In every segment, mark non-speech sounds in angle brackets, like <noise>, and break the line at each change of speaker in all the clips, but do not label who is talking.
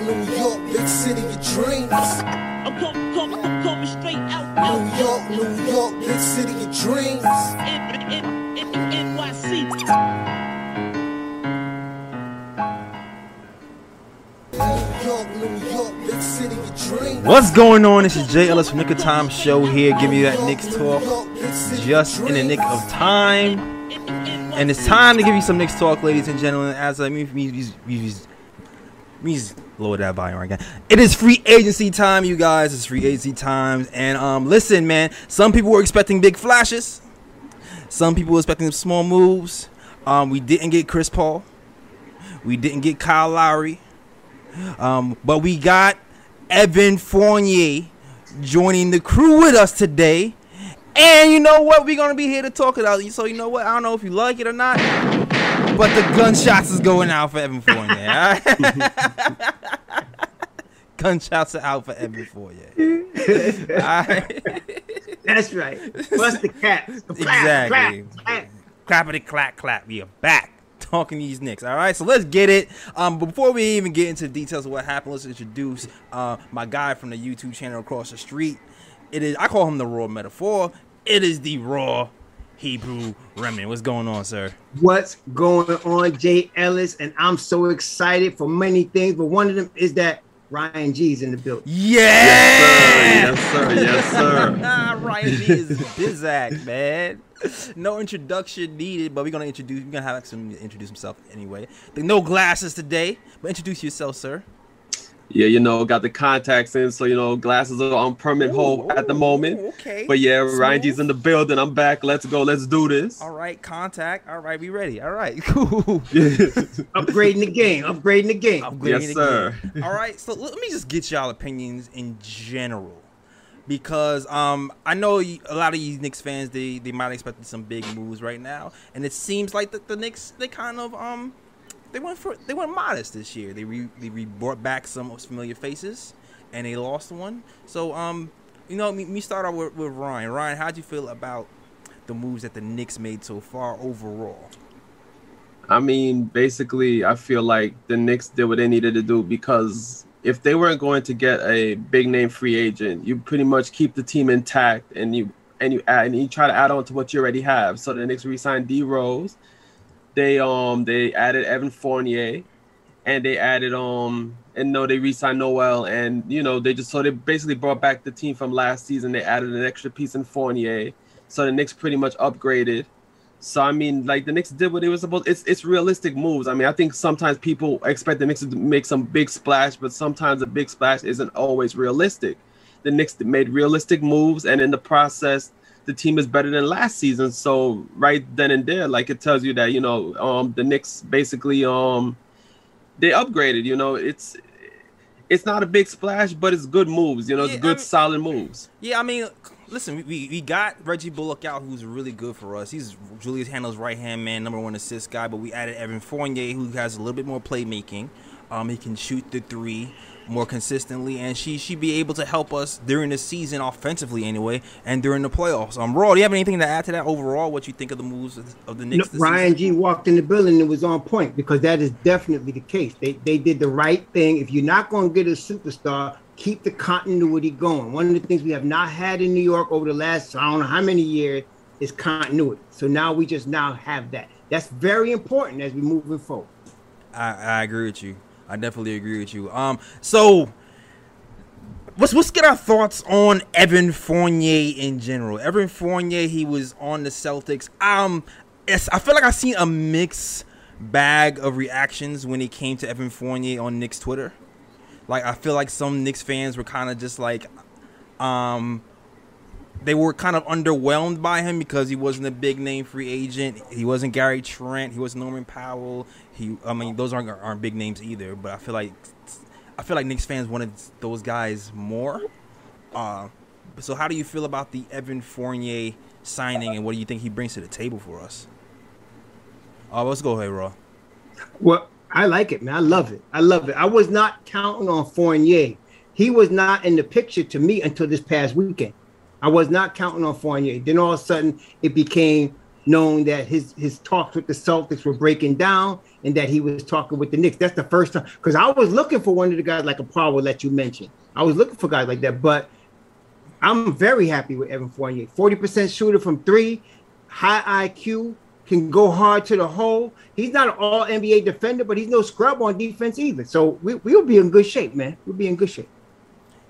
York, New York, big city of dreams.
I'm coming, coming, I'm coming straight out, out,
New York, New York, big city of dreams.
N- N- N- NYC.
New York, New York, big city of dreams.
What's going on? This is Jay Ellis from Knick of Time Show here, giving you that Knicks talk just in the nick of time. And it's time to give you some Knicks talk, ladies and gentlemen. As I mean, me, me, me, me just lower that volume again. It is free agency time, you guys. It's free agency time, and um, listen, man. Some people were expecting big flashes. Some people were expecting small moves. Um, we didn't get Chris Paul. We didn't get Kyle Lowry. Um, but we got Evan Fournier joining the crew with us today. And you know what? We're gonna be here to talk about it. So you know what? I don't know if you like it or not, but the gunshots is going out for Evan Fournier. all right? <laughs> gunshots are out for Evan Fournier. Right?
That's right. Bust the caps. Clap,
Exactly.
clap, clap.
Clappity clap clap. We are back talking these Knicks. All right, so let's get it. Um, before we even get into the details of what happened, let's introduce uh, my guy from the YouTube channel across the street. It is I call him the raw metaphor. It is the raw Hebrew remnant. What's going on, sir?
What's going on, Jay Ellis? And I'm so excited for many things, but one of them is that Ryan G's in the building.
Yeah,
Yes, sir. Yes, sir.
Ah, <laughs> Ryan G is Bizak, man. No introduction needed, but we're gonna introduce. We're gonna have some introduce himself anyway. No glasses today, but introduce yourself, sir.
Yeah, you know, got the contacts in, so you know, glasses are on permanent hold at the moment.
Ooh, Okay.
But yeah, Ryan G's in the building. I'm back. Let's go. Let's do this.
All right, contact. All right, we ready. All right, <laughs> cool. <laughs>
Upgrading the game. Upgrading the game.
I'm
Yes,
grading
sir.
again. All right, so let me just get y'all opinions in general, because um I know a lot of these Knicks fans they they might expect some big moves right now, and it seems like the, the Knicks they kind of um they went for they went modest this year. They re, they re brought back some familiar faces, and they lost one. So um you know me, me start out with, with Ryan. Ryan, how'd you feel about the moves that the Knicks made so far overall?
I mean, basically, I feel like the Knicks did what they needed to do because if they weren't going to get a big name free agent, you pretty much keep the team intact and you and you add and you try to add on to what you already have. So the Knicks re-signed D Rose. They um they added Evan Fournier, and they added um and no they re-signed Noel and you know they just so they basically brought back the team from last season. They added an extra piece in Fournier, so the Knicks pretty much upgraded. So I mean, like the Knicks did what they were supposed. It's it's realistic moves. I mean, I think sometimes people expect the Knicks to make some big splash, but sometimes a big splash isn't always realistic. The Knicks made realistic moves, and in the process, the team is better than last season. So right then and there, like it tells you that you know um, the Knicks basically um they upgraded. You know, it's it's not a big splash, but it's good moves. You know, it's
Yeah, I
good
mean-
solid moves.
Yeah, I mean, listen, we- we, we got Reggie Bullock out, who's really good for us. He's Julius Randle's right hand man, number one assist guy. But we added Evan Fournier, who has a little bit more playmaking. Um, he can shoot the three more consistently, and she she be able to help us during the season offensively anyway, and during the playoffs. Um, Raw, do you have anything to add to that overall? What you think of the moves of the
No,
Knicks? this
Ryan
season?
G walked in the building and was on point because that is definitely the case. They they did the right thing. If you're not going to get a superstar, keep the continuity going. One of the things we have not had in New York over the last I don't know how many years is continuity. So now we just now have that. That's very important as we're moving forward.
I, I agree with you. I definitely agree with you. Um, so let's let's get our thoughts on Evan Fournier in general. Evan Fournier, he was on the Celtics. Um, it's, I feel like I've seen a mixed bag of reactions when it came to Evan Fournier on Knicks Twitter. Like I feel like some Knicks fans were kind of just like, um, they were kind of underwhelmed by him because he wasn't a big name free agent. He wasn't Gary Trent. He wasn't Norman Powell. He, I mean, those aren't aren't big names either. But I feel like I feel like Knicks fans wanted those guys more. Uh, so how do you feel about the Evan Fournier signing, and what do you think he brings to the table for us? Uh, let's go ahead, Raw.
Well, I like it, man. I love it. I love it. I was not counting on Fournier. He was not in the picture to me until this past weekend. I was not counting on Fournier. Then all of a sudden, it became known that his his talks with the Celtics were breaking down, and that he was talking with the Knicks. That's the first time because I was looking for one of the guys like a Paul will let you mention. I was looking for guys like that, but I'm very happy with Evan Fournier. 40% shooter from three, high IQ, can go hard to the hole. He's not an all NBA defender, but he's no scrub on defense either. So we, we'll be in good shape, man. We'll be in good shape.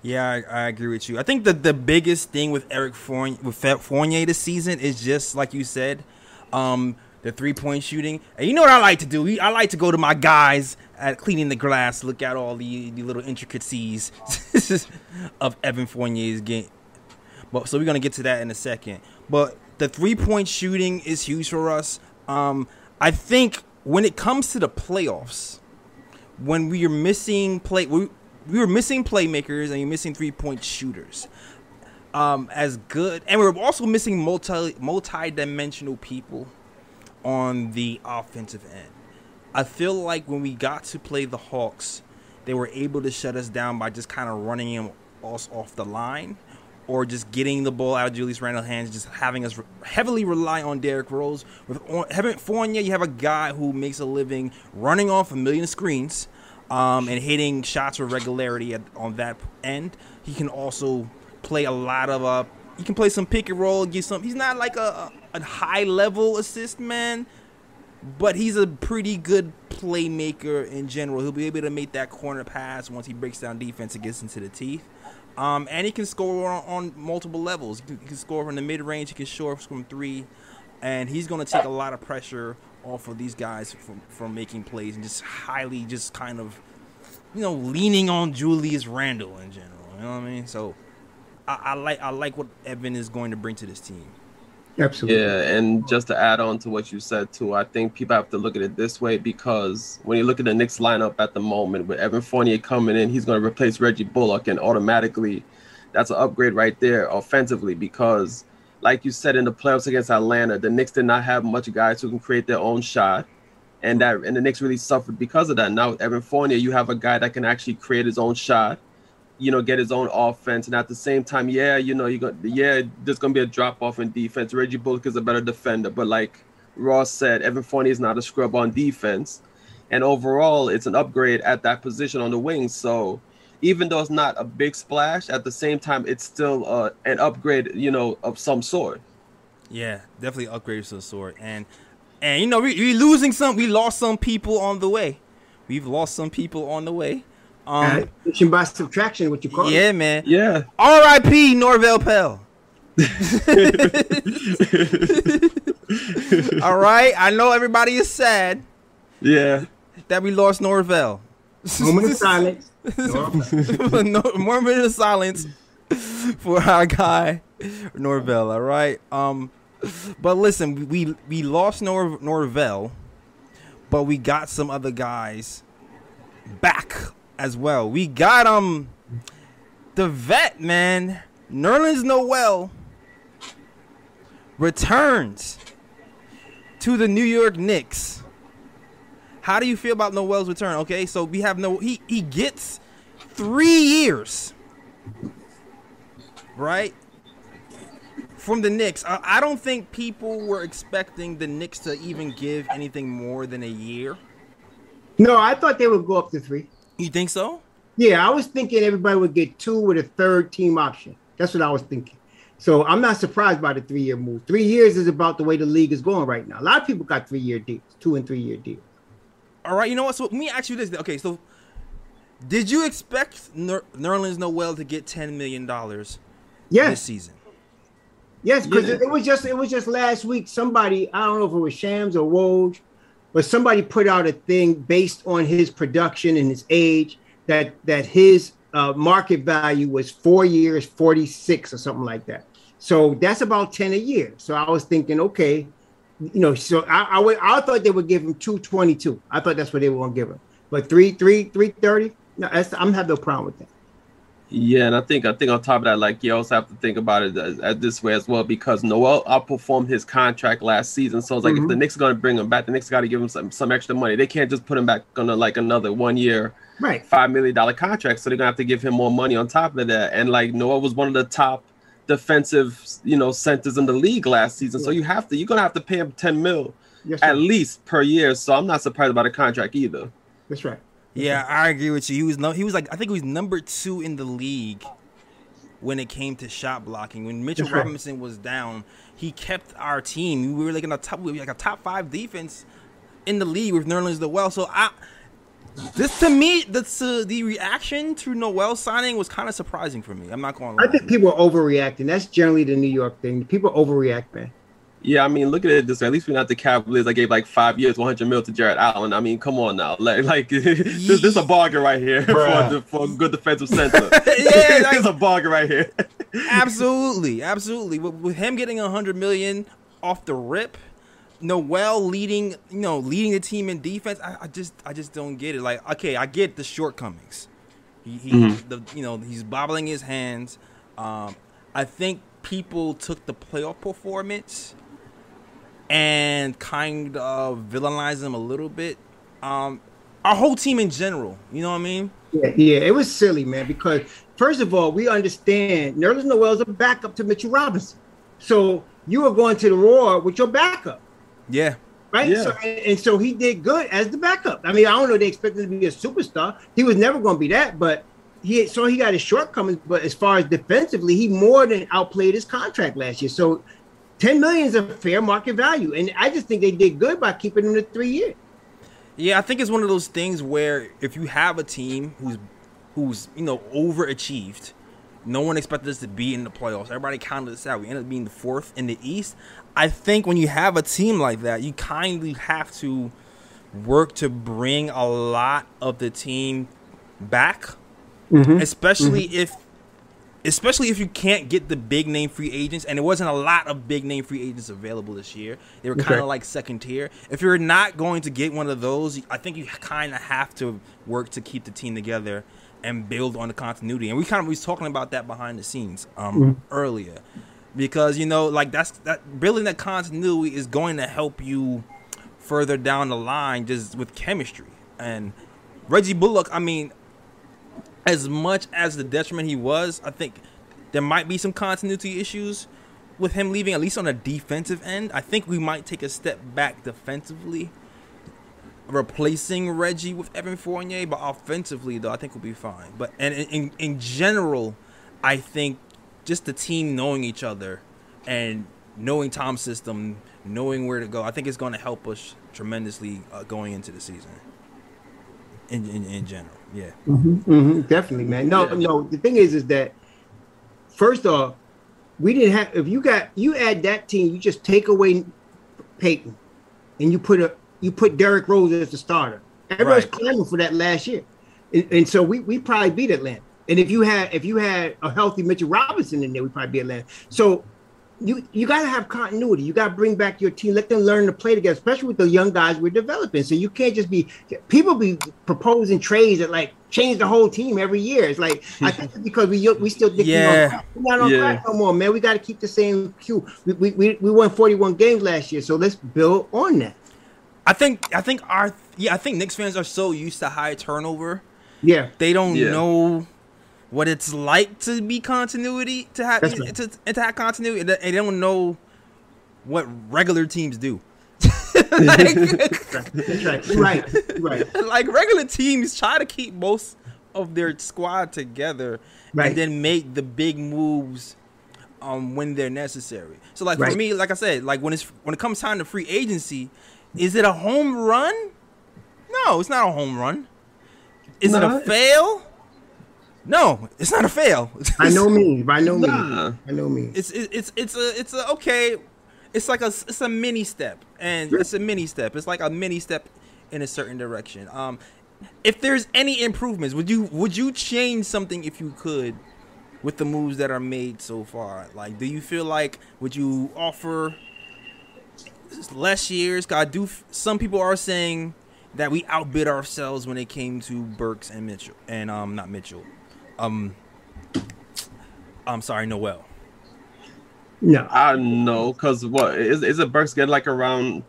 Yeah, I, I agree with you. I think the the biggest thing with Eric Fournier, with Fournier this season is just like you said, um, the three point shooting. And you know what I like to do? I like to go to my guys at cleaning the glass, look at all the, the little intricacies <laughs> of Evan Fournier's game. But so we're gonna get to that in a second. But the three point shooting is huge for us. Um, I think when it comes to the playoffs, when we are missing play, we, we were missing playmakers and you're missing three point shooters. Um, as good, and we're also missing multi multi dimensional people on the offensive end. I feel like when we got to play the Hawks, they were able to shut us down by just kind of running them us off the line or just getting the ball out of Julius Randle's hands, just having us heavily rely on Derrick Rose. With Evan Fournier, you have a guy who makes a living running off a million screens um, and hitting shots with regularity at, on that end. He can also play a lot of uh, he can play some pick and roll, get some. He's not like a, a high level assist man, but he's a pretty good playmaker in general. He'll be able to make that corner pass once he breaks down defense and gets into the teeth. Um, and he can score on, on multiple levels. He can, he can, score from the mid range. He can score from three, and he's going to take a lot of pressure off of these guys from from making plays and just highly, just kind of, you know, leaning on Julius Randle in general. You know what I mean? So, I, I like I like what Evan is going to bring to this team.
Absolutely.
Yeah, and just to add on to what you said too, I think people have to look at it this way because when you look at the Knicks lineup at the moment with Evan Fournier coming in, he's going to replace Reggie Bullock, and automatically, that's an upgrade right there offensively because, like you said in the playoffs against Atlanta, the Knicks did not have much guys who can create their own shot, and that and the Knicks really suffered because of that. Now with Evan Fournier, you have a guy that can actually create his own shot you know, get his own offense. And at the same time, yeah, you know, you got yeah, there's gonna be a drop off in defense. Reggie Bullock is a better defender, but like Ross said, Evan Fournier is not a scrub on defense. And overall, it's an upgrade at that position on the wings. So even though it's not a big splash, at the same time, it's still uh, an upgrade, you know, of some sort.
Yeah, definitely upgrade of some sort. And and you know, we we losing some, we lost some people on the way. We've lost some people on the way.
Um, addition by subtraction, what you call
yeah,
it?
man.
Yeah.
R.I.P. Norvel Pelle. <laughs> <laughs> All right, I know everybody is sad.
Yeah.
That we lost Norvel.
Moment of silence. <laughs>
no, moment of silence for our guy Norvel. All right. Um, but listen, we we lost Nor Norvel, but we got some other guys back as well. We got um the vet man, Nerlens Noel returns to the New York Knicks. How do you feel about Noel's return? Okay, so we have no he he gets three years, right? From the Knicks, I, I don't think people were expecting the Knicks to even give anything more than a year.
No, I thought they would go up to three.
You think so?
Yeah, I was thinking everybody would get two with a third team option. That's what I was thinking. So I'm not surprised by the three year move. Three years is about the way the league is going right now. A lot of people got three year deals, two and three year deals.
All right, you know what? So let me ask you this. Okay, so did you expect Ner- Nerlens Noel to get ten million dollars
yes.
this season?
Yes, because
Yeah.
it, it was just it was just last week. Somebody I don't know if it was Shams or Woj, but somebody put out a thing based on his production and his age that that his uh, market value was four years, forty six or something like that. So that's about ten a year. So I was thinking, okay, you know, so I I, would, I thought they would give him two twenty two. I thought that's what they were going to give him, but three three three thirty. No, I'm having no problem with that.
Yeah, and I think I think on top of that, like you also have to think about it as, as this way as well because Noel outperformed his contract last season. So it's like if
Mhm.
the Knicks are going to bring him back, the Knicks got to give him some some extra money. They can't just put him back on a, like another one year,
Right.
five million dollar contract. So they're gonna have to give him more money on top of that. And like Noel was one of the top defensive, you know, centers in the league last season. So you have to you're gonna have to pay him ten mil
Yes,
at least per year. So I'm not surprised about the contract either.
That's right.
Yeah, I agree with you. He was no, he was like I think he was number two in the league when it came to shot blocking. When Mitchell
That's right.
Robinson was down, he kept our team. We were like in a top, we were like a top five defense in the league with Nerlens Noel. So I, this to me, that's uh, the reaction to Noel signing was kind of surprising for me. I'm not going. to
I think people are overreacting. That's generally the New York thing. People overreact, man.
Yeah, I mean, look at it this way. At least we're not the Cavaliers. I gave like five years, 100 mil to Jarrett Allen. I mean, come on now. Like, like <laughs> this, this is a bargain right here <laughs> for, the, for a good defensive center. <laughs>
Yeah,
this is a bargain right here.
absolutely, absolutely. With, with him getting a hundred million off the rip, Noel leading, you know, leading the team in defense. I, I just, I just don't get it. Like, okay, I get the shortcomings. He, he the, you know, he's bobbling his hands. Um, I think people took the playoff performance and kind of villainize them a little bit. Um, our whole team in general, you know what I mean?
Yeah, yeah, it was silly, man. Because first of all, we understand Nerlens Noel's a backup to Mitchell Robinson, so you are going to the Roar with your backup,
Yeah,
right?
Yeah.
So, and, and so he did good as the backup. I mean, I don't know they expected him to be a superstar. He was never going to be that, but he so he got his shortcomings. But as far as defensively, he more than outplayed his contract last year. So. 10 million is a fair market value. And I just think they did good by keeping him to three years.
Yeah, I think it's one of those things where if you have a team who's who's you know overachieved, no one expected us to be in the playoffs. Everybody counted us out. We ended up being the fourth in the East. I think when you have a team like that, you kindly have to work to bring a lot of the team back, mm-hmm. especially mm-hmm. if especially if you can't get the big name free agents, and there wasn't a lot of big name free agents available this year. They were kind
Okay.
of like second tier. If you're not going to get one of those, I think you kind of have to work to keep the team together and build on the continuity. And we kind of was talking about that behind the scenes um, earlier, because you know, like that's that building that continuity is going to help you further down the line just with chemistry and Reggie Bullock. I mean, as much as the detriment he was, I think there might be some continuity issues with him leaving, at least on a defensive end. I think we might take a step back defensively, replacing Reggie with Evan Fournier, but offensively though, I think we'll be fine. But and in, in, general, I think just the team knowing each other and knowing Tom's system, knowing where to go, I think it's going to help us tremendously uh, going into the season. In, in, in general, yeah.
hmm definitely, man. No,
Yeah.
no. The thing is, is that first off, we didn't have. If you got you add that team, you just take away Payton, and you put a you put Derrick Rose as the starter. Everyone's
Right.
clamoring for that last year, and, and so we we probably beat Atlanta. And if you had if you had a healthy Mitchell Robinson in there, we probably beat Atlanta. So. You, you got to have continuity. You got to bring back your team. Let them learn to play together, especially with the young guys we're developing. So you can't just be people be proposing trades that like change the whole team every year. It's like I <laughs> think it's because we we still think
Yeah.
we're, on crack. we're not on
Yeah.
crack no more, man. We got to keep the same cue. We, we, we, we won 41 games last year, so let's build on that.
I think I think our yeah I think Knicks fans are so used to high turnover
Yeah,
they don't
Yeah.
know what it's like to be continuity to have
That's right.
to, to have continuity and they they don't know what regular teams do. <laughs> like,
right. Right, <laughs>
like regular teams try to keep most of their squad together
Right.
and then make the big moves um when they're necessary. So like for me, like I said, like when it's when it comes time to free agency, is it a home run? No, it's not a home run. Is
No,
it a fail? No, it's not a fail.
By no means, <laughs> by no
Nah.
means, by no means.
it's it's it's a it's a okay. It's like a it's a mini step, and it's a mini step. It's like a mini step in a certain direction. Um, if there's any improvements, would you would you change something if you could with the moves that are made so far? Like, do you feel like would you offer less years? 'Cause I do. Some people are saying that we outbid ourselves when it came to Burks and Mitchell, and um, not Mitchell. Um, I'm sorry, Noel.
No,
I know, cause what is is it Burks get like around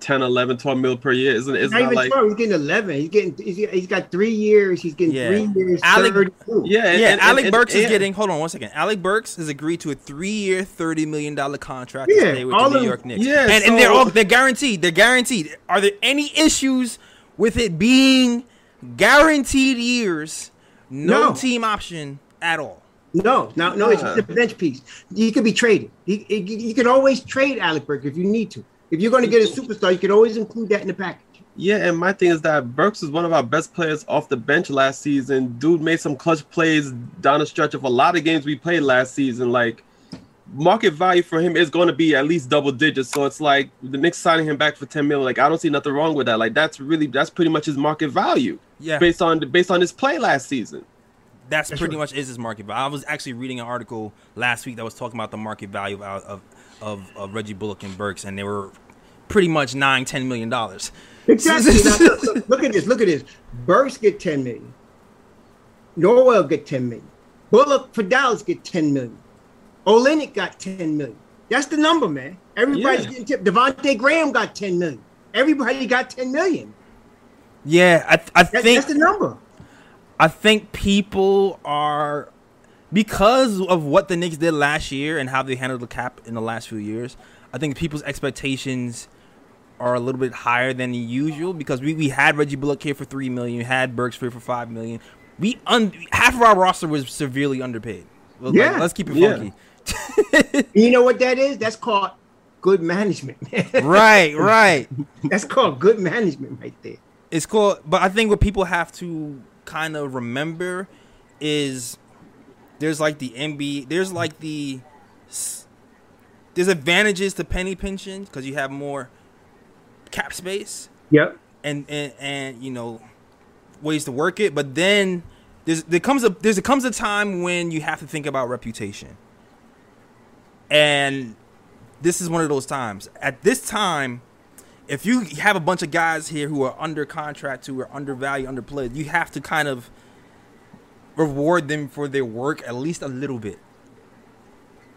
10, 11, 12 mil per year. Isn't it's
Not
not
even
like
12, he's getting 11. He's getting he's, he's got three years. He's getting
Yeah.
three years.
Alec-
32.
yeah, and-
yeah,
and-
Alec
and-
Burks is
and-
getting. Hold on one second. Alec Burks has agreed to a three-year, thirty million dollar contract to
Yeah,
stay with
all
the New
of-
York Knicks.
yeah,
and, and they're all they're guaranteed. They're guaranteed. Are there any issues with it being guaranteed years, no,
No.
team option at all?
No, no, no. It's just a bench piece. He could be traded. He, he, you can always trade Alec Burks if you need to. If you're going to get a superstar, you can always include that in the package.
Yeah, and my thing is that Burks is one of our best players off the bench last season. Dude made some clutch plays down the stretch of a lot of games we played last season. Like market value for him is going to be at least double digits. So it's like the Knicks signing him back for 10 million. Like I don't see nothing wrong with that. Like that's really that's pretty much his market value
Yeah,
based on based on his play last season.
that's
That's
pretty
right.
much is his market value. I was actually reading an article last week that was talking about the market value of of, of, of Reggie Bullock and Burks, and they were pretty much nine, ten million dollars.
Exactly. <laughs> Now, look, look- look at this. Look at this. Burks get 10 million. Norwell get 10 million. Bullock for Dallas get 10 million. Olynyk got 10 million. That's the number, man. Everybody's
Yeah.
getting tipped. Devonte' Graham got 10 million. Everybody got 10 million.
Yeah, I, I
That-
think
that's the number.
I think people are because of what the Knicks did last year and how they handled the cap in the last few years. I think people's expectations are a little bit higher than usual because we, we had Reggie Bullock here for three million, we had Burks here for five million. We un, half of our roster was severely underpaid. Well, like,
Yeah.
let's keep it
Yeah. <laughs>
You know what that is? That's called good management.
right, <laughs> right.
That's called good management right there.
It's cool, but I think what people have to kind of remember is there's like the MB, there's like the there's advantages to penny pinching because you have more cap space
Yep.
and and and you know ways to work it, but then there's there comes a there's a comes a time when you have to think about reputation, and this is one of those times. At this time, if you have a bunch of guys here who are under contract, who are undervalued, underplayed, you have to kind of reward them for their work at least a little bit.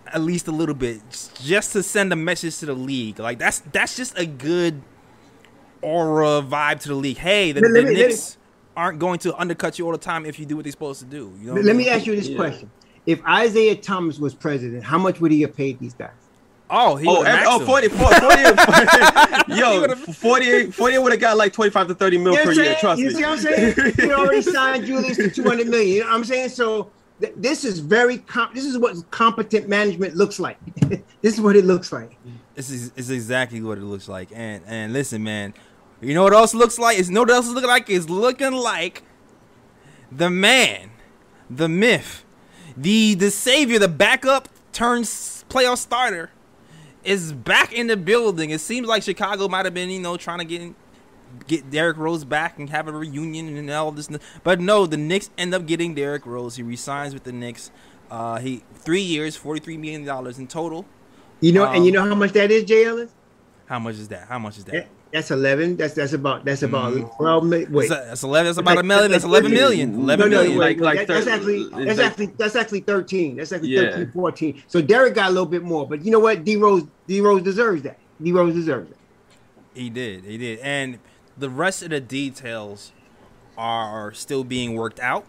At least a little bit, just to send a message to the league. Like that's that's just a good aura vibe to the league. Hey, the,
Let-
the
me- let me-
Knicks aren't going to undercut you all the time if you do what they're supposed to do. You know.
Let
I
me ask you this
Yeah.
question. If Isiah Thomas was president, how much would he have paid these guys?
Oh, he
Oh,
would've
and,
maxed
oh
him.
40, 40, <laughs>
He
yo,
would've-
48, 48 would have got like 25 to 30 mil
You know
per
what
year. Trust
you
me.
see what I'm saying? He already signed Julius to 200 million. You know what I'm saying? So th- this is very com- this is what competent management looks like. <laughs> this is what it looks like.
This is, is exactly what it looks like. And and listen, man, you know what else looks like? It's you know what else is looking like? It's looking like the man, the myth, the the savior, the backup turns playoff starter is back in the building. It seems like Chicago might have been, you know, trying to get get Derrick Rose back and have a reunion and all this. But no, the Knicks end up getting Derrick Rose. He resigns with the Knicks. Uh, he three years, forty three million dollars in total.
You know, and you
Um,
know how much that is, Jay Ellis?
How much is that? How much is that?
That- That's 11. That's that's about that's about 12 million. Wait.
That's, that's eleven. That's about
like-
a million. That's
like
eleven
13.
million.
No,
Eleven
no,
million.
wait,
Like- like
that- that's actually that's
like-
actually that's actually 13. That's actually
Yeah.
13, 14. So Derrick got a little bit more, but you know what? D Rose D Rose deserves that. D Rose deserves it.
He did. He did. And the rest of the details are still being worked out.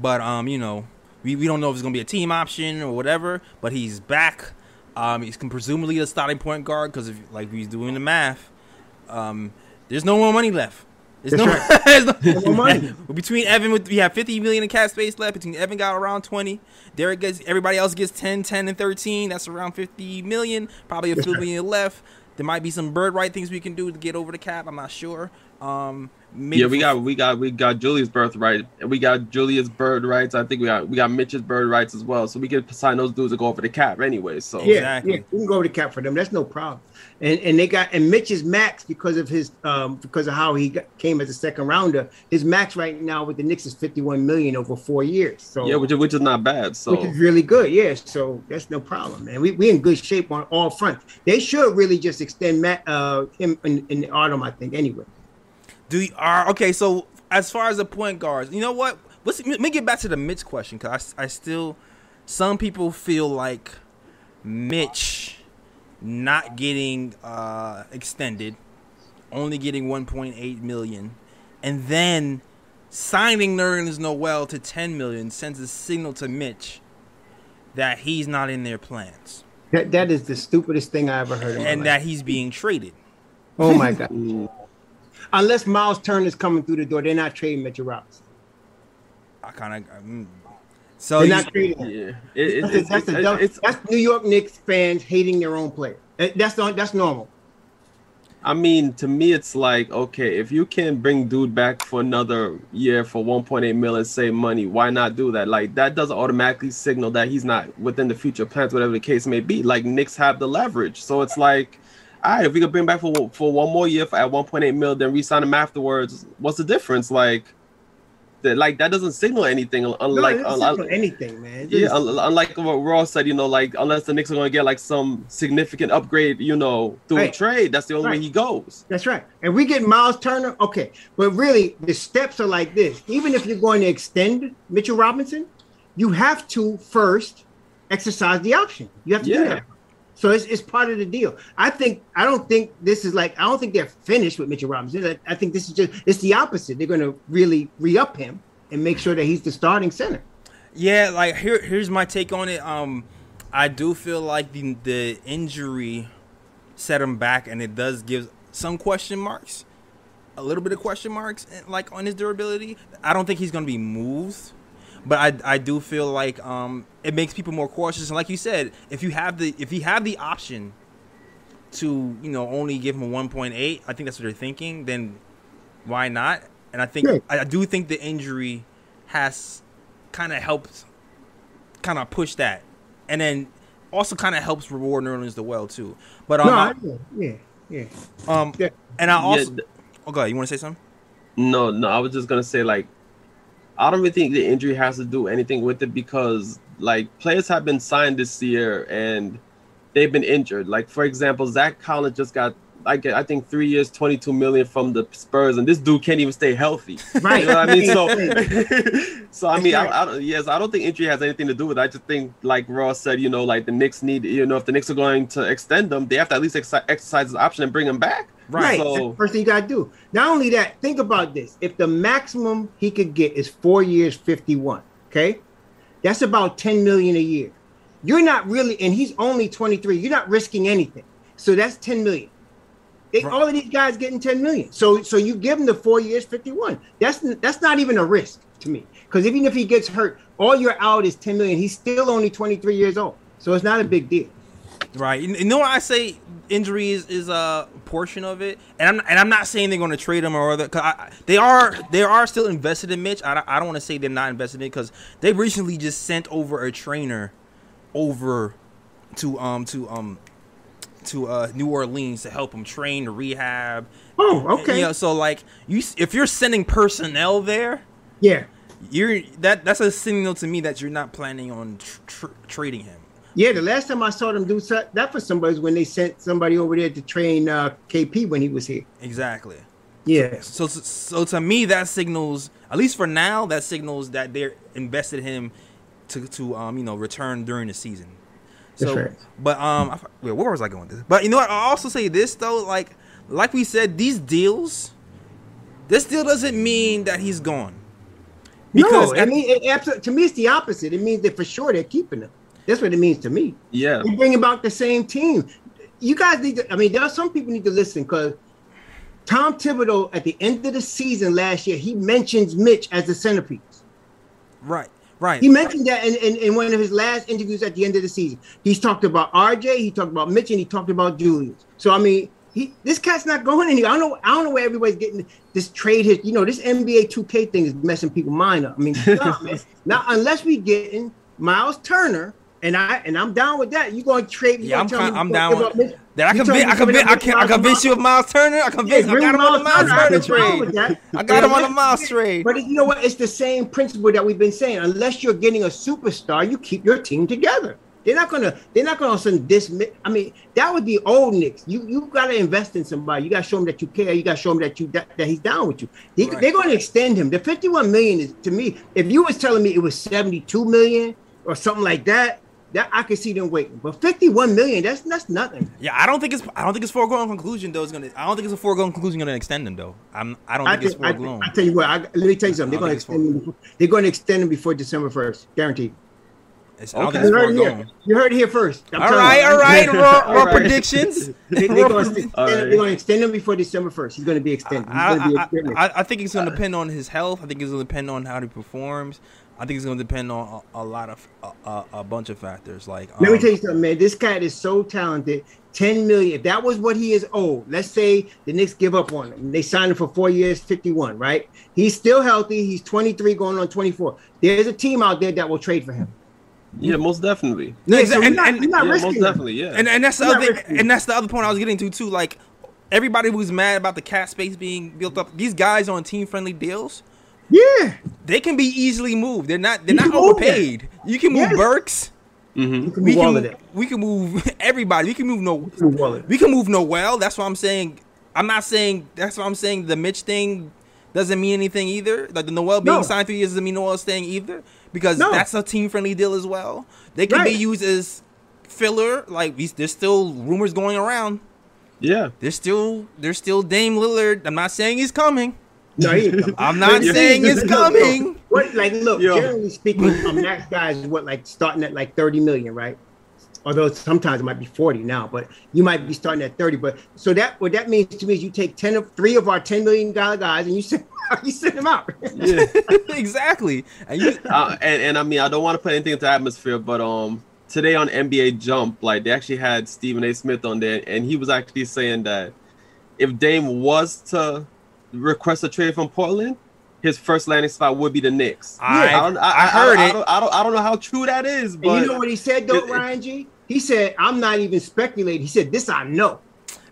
But um, you know, we, we don't know if it's gonna be a team option or whatever. But he's back. Um, he's can presumably a starting point guard because if like he's doing the math, um, there's no more money left. There's no,
That's <laughs>
there's no,
No more money. <laughs>
between Evan with we have 50 million in cap space left. Between Evan got around 20. Derrick gets everybody else gets 10, 10, and 13. That's around 50 million. Probably a few million left. There might be some bird right things we can do to get over the cap. I'm not sure. Um, maybe
Yeah, we got we got we got Julius Bird right, and we got Julius bird rights. I think we got we got Mitch's bird rights as well. So we can sign those dudes to go over the cap anyway. So
Yeah,
Exactly.
yeah, we can go over the cap for them. That's no problem. And and they got and Mitch is max because of his um because of how he got, came as a second rounder. His max right now with the Knicks is 51 million over four years. So
yeah, which is, which is not bad. So
which is really good. Yeah, so that's no problem, man. We we in good shape on all fronts. They should really just extend Matt uh him in, in the autumn, I think. Anyway,
Do you are okay? So as far as the point guards, you know what? Let's let me get back to the Mitch question because I, I still some people feel like Mitch not getting uh, extended, only getting 1.8 million, and then signing Nerlens Noel to 10 million sends a signal to Mitch that he's not in their plans
That, that is the stupidest thing I ever heard. In my
and
life.
that he's being traded.
oh my god! Unless Miles Turner's coming through the door, they're not trading Mitchell Robinson.
I kind of mm. so
They're not trading.
Yeah, it, it,
That's,
it's,
that's, the
it's-
that's New York Knicks fans hating their own player. That's not, that's normal.
I mean, to me, it's like okay, if you can bring dude back for another year for 1.8 million, save money, why not do that? Like that doesn't automatically signal that he's not within the future plans, whatever the case may be. Like Knicks have the leverage, so it's like, all right, if we could bring back for for one more year for, at 1.8 mil, then re-sign him afterwards. What's the difference? Like, that like that doesn't signal anything.
No,
Unlike
it doesn't anything, man. It
yeah,
just-
un- unlike what Ross said, you know, like unless the Knicks are going to get like some significant upgrade, you know, through
Right.
a trade, that's the only way he goes.
That's right. And we get Miles Turner, okay. But really, the steps are like this. Even if you're going to extend Mitchell Robinson, you have to first exercise the option. You have to do that. So it's, it's part of the deal. I think I don't think this is like I don't think they're finished with Mitchell Robinson. I, I think this is just it's the opposite. They're going to really re-up him and make sure that he's the starting center.
Yeah, like here here's my take on it. Um I do feel like the the injury set him back and it does give some question marks. A little bit of question marks eh, like on his durability. I don't think he's going to be moved. But I, I do feel like um it makes people more cautious and like you said, if you have the if you have the option to, you know, only give him a 1.8, I think that's what they're thinking, then why not? And I think
Yeah.
I, I do think the injury has kind of helped kind of push that, and then also kind of helps reward Nerlens the well too. But um,
no,
I-
I- yeah, yeah.
um,
Yeah.
and I also,
Yeah,
oh, God, you want to say something?
No, no, I was just gonna say like, I don't really think the injury has to do anything with it because like players have been signed this year and they've been injured. Like for example, Zach Collins just got like I think three years, twenty two million from the Spurs, and this dude can't even stay healthy.
Right.
You know what I mean? So, <laughs> <laughs> so I mean. I, I don't, yes, I don't think injury has anything to do with it. I just think, like Ross said, you know, like the Knicks need, you know, if the Knicks are going to extend them, they have to at least ex- exercise the option and bring him back.
Right. That's
So
the first thing you gotta do. Not only that, think about this. If the maximum he could get is four years, 51, okay? That's about 10 million a year. You're not really, and he's only 23, you're not risking anything. So that's 10 million. They,
Right.
All of these guys getting 10 million. So so you give him the four years, 51. That's that's not even a risk to me. Because even if he gets hurt, all you're out is 10 million. He's still only 23 years old. So it's not a big deal.
Right. You know why I say injury is, a portion of it, and I'm and I'm not saying they're going to trade him or other. Cause I, they are they are still invested in Mitch. I, don't- I don't want to say they're not invested in because they recently just sent over a trainer over to um to um to uh New Orleans to help him train to rehab.
Oh, okay.
You know, so like you, if you're sending personnel there,
Yeah.
you're that that's a signal to me that you're not planning on tr- tr- trading him.
Yeah, the last time I saw them do so- that for somebody was when they sent somebody over there to train uh, KP when he was here.
Exactly.
Yeah.
So, so to me, that signals, at least for now, that signals that they're invested in him to, to um, you know, return during the season. So,
That's right.
but um, I, wait, where was I going with this? But you know what? I also say this though, like, like we said, these deals, this deal doesn't mean that he's gone.
no, I mean, it, absolutely, to me, it's the opposite. It means that for sure they're keeping him. That's what it means to me.
yeah,
They bring about the same team. You guys need to. I mean, there are some people need to listen because Tom Thibodeau at the end of the season last year he mentions Mitch as the centerpiece.
right, right.
He mentioned that in, in, in one of his last interviews at the end of the season. He's talked about RJ, he talked about Mitch, and he talked about Julius. So I mean, he this cat's not going anywhere. I don't know. I don't know where everybody's getting this trade. His, you know, this NBA 2K thing is messing people's mind up. I mean, <laughs> nah, man. Not unless we getting Miles Turner. And I and I'm down with that. You going to trade? you
yeah, I'm
gonna me
I'm down with
Mitch?
that. I convince, I convince, I can, I convince you of Miles Turner. I convince, I
bring
got him on the Miles
Turner.
Turner trade. I got him on the Miles trade.
But you know what? It's the same principle that we've been saying. Unless you're getting a superstar, you keep your team together. They're not gonna. They're not gonna send this. I mean, that would be old Knicks. You you gotta invest in somebody. You gotta show them that you care. You gotta show them that you that, that he's down with you. He,
Right.
They're gonna extend him. The 51 million is to me. If you was telling me it was 72 million or something like that, that I could see them waiting. But 51 million, that's that's nothing.
Yeah, I don't think it's I don't think it's foregone conclusion though. It's gonna I don't think it's a foregone conclusion gonna extend them though. I'm I don't
I,
think it's
think, I,
foregone.
think- I tell you what, I, let me tell you something. They're
gonna
extend. Them before, they're going to extend them before December 1st, guaranteed.
It's, I don't
Okay.
think
You heard, here. you heard it here first. I'm
All
telling
right,
you.
all right, <laughs> raw,
All
raw
right.
predictions. <laughs>
They,
Raw <laughs>
they're going to extend,
All right.
they're going to extend him before December 1st. He's going to be extended. He's
I,
going to
I. I, I think it's going to depend on his health. I think it's going to depend on how he performs. I think it's going to depend on a, a lot of a, a, a bunch of factors. Like
Let me
um,
tell you something, man. This cat is so talented. 10 million. If that was what he is owed, let's say the Knicks give up on him. They signed him for four years, 51, right? He's still healthy. He's 23 going on 24. There's a team out there that will trade for him.
Yeah, most definitely.
No,
Yeah, so
and-
not,
and-
you're not
yeah, most definitely. Yeah.
and and that's the other thing, and that's the other point I was getting to too. Like everybody who's mad about the cap space being built up, these guys on team friendly deals,
Yeah.
they can be easily moved. They're not they're
You
not
can move
overpaid. You can move
Yes.
Burks.
hmm
You can
We
move all
can
of
we can move <laughs> everybody. We can move no
Move all of
we can move Noel. That's what I'm saying. I'm not saying that's what I'm saying. The Mitch thing doesn't mean anything either. Like the Noel being
No.
signed three years doesn't mean Noel staying either because
No.
that's a team friendly deal as well. They can be used as filler. Like we, there's still rumors going around.
Yeah.
There's still there's still Dame Lillard. I'm not saying he's coming.
No, he ain't coming.
I'm not saying <laughs> it's
Look, look,
coming.
What like look,
Yo.
generally speaking, a max guy is what like starting at like 30 million, right? Although sometimes it might be 40 now, but you might be starting at 30. But so that what that means to me is you take 10 of three of our 10 million dollar guys and you send <laughs> you send them out.
Yeah. <laughs>
exactly. And you,
uh, and, and I mean, I don't want to put anything into atmosphere, but um, today on NBA Jump, like they actually had Stephen A. Smith on there, and he was actually saying that if Dame was to request a trade from Portland, his first landing spot would be the Knicks.
I-
don't,
I heard
I,
it.
don't, I don't, I don't know how true that is,
And
but
you know what he said though,
it- it-
Ryan G? He said, I'm not even speculating. He said, This I know.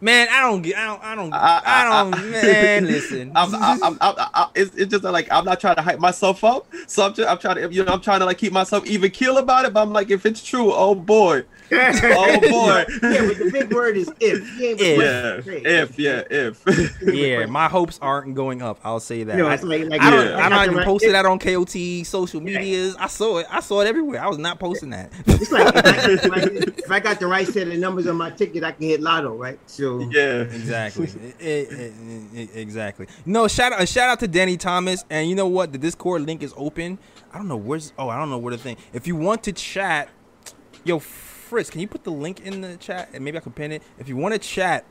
man, I don't get. I don't. I don't.
I- I-
I don't.
I-
man, <laughs> listen.
I'm, I'm, I'm, I'm, I- it's, it's just like I'm not trying to hype myself up, so I'm, just, I'm trying to, you know, I'm trying to like keep myself even keel about it. But I'm like, if it's true, oh boy, oh <laughs> boy,
yeah, but the big word is if. He ain't
If.
yeah,
requesting a trade.
if, yeah, if,
yeah, my hopes aren't going up. I'll say that.
You know,
I,
it's like, like
I don't.
Yeah.
I'm not even
Right.
posting that on KOT social medias. I saw it. I saw it everywhere. I was not posting that.
It's like if I, if, I, <laughs> if I got the right set of numbers on my ticket, I can hit lotto, right? So
yeah,
exactly. I- I- I- exactly. No shout out. Shout out to Danny Thomas. And you know what? The Discord link is open. I don't know where's. Oh, I don't know where the thing. If you want to chat, yo, Fritz, can you put the link in the chat and maybe I can pin it. If you want to chat,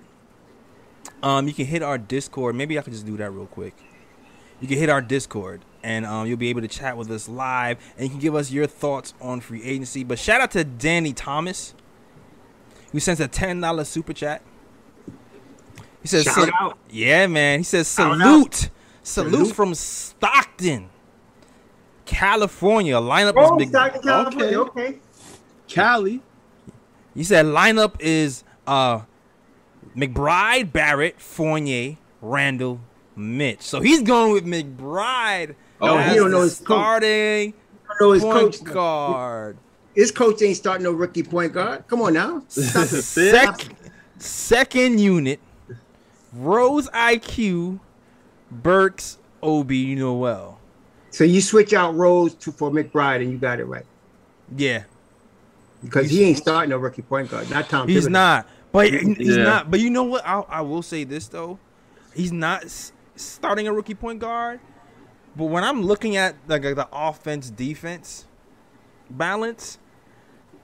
um, you can hit our Discord. Maybe I can just do that real quick. You can hit our Discord and um, you'll be able to chat with us live and you can give us your thoughts on free agency. But shout out to Danny Thomas, who sends a ten dollar super chat. He says,
Shout out.
"Yeah, man." He says, "Salute, salute,
Salute.
from Stockton, California." Lineup
Oh,
is big.
Stockton, California. Okay.
Cali,
He said lineup is uh McBride, Barrett, Fournier, Randle, Mitch. So he's going with McBride.
Oh, he don't
know his coach.
starting
I know his
point
coach.
guard.
His coach ain't starting no rookie point guard. Come on now. <laughs>
Sec- second unit, Rose IQ, Burks, Obi Noel.
So you switch out Rose to for McBride, and you got it right
Yeah,
because he ain't starting a rookie point guard. Not Tom.
he's
Thibodeau.
not. But he's
Yeah.
not. But you know what? I, I will say this though, he's not starting a rookie point guard. But when I'm looking at like the offense defense balance,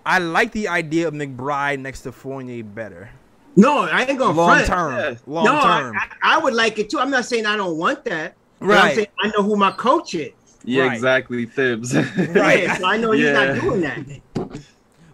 I like the idea of McBride next to Fournier better.
No, I ain't gonna
Long
front.
term,
Yeah.
long
no,
term.
I, I, I would like it too. I'm not saying I don't want that.
Right.
I'm saying I know who my coach is.
yeah,
Right.
exactly, Thibs.
Right.
So I know he's
Yeah.
not doing that.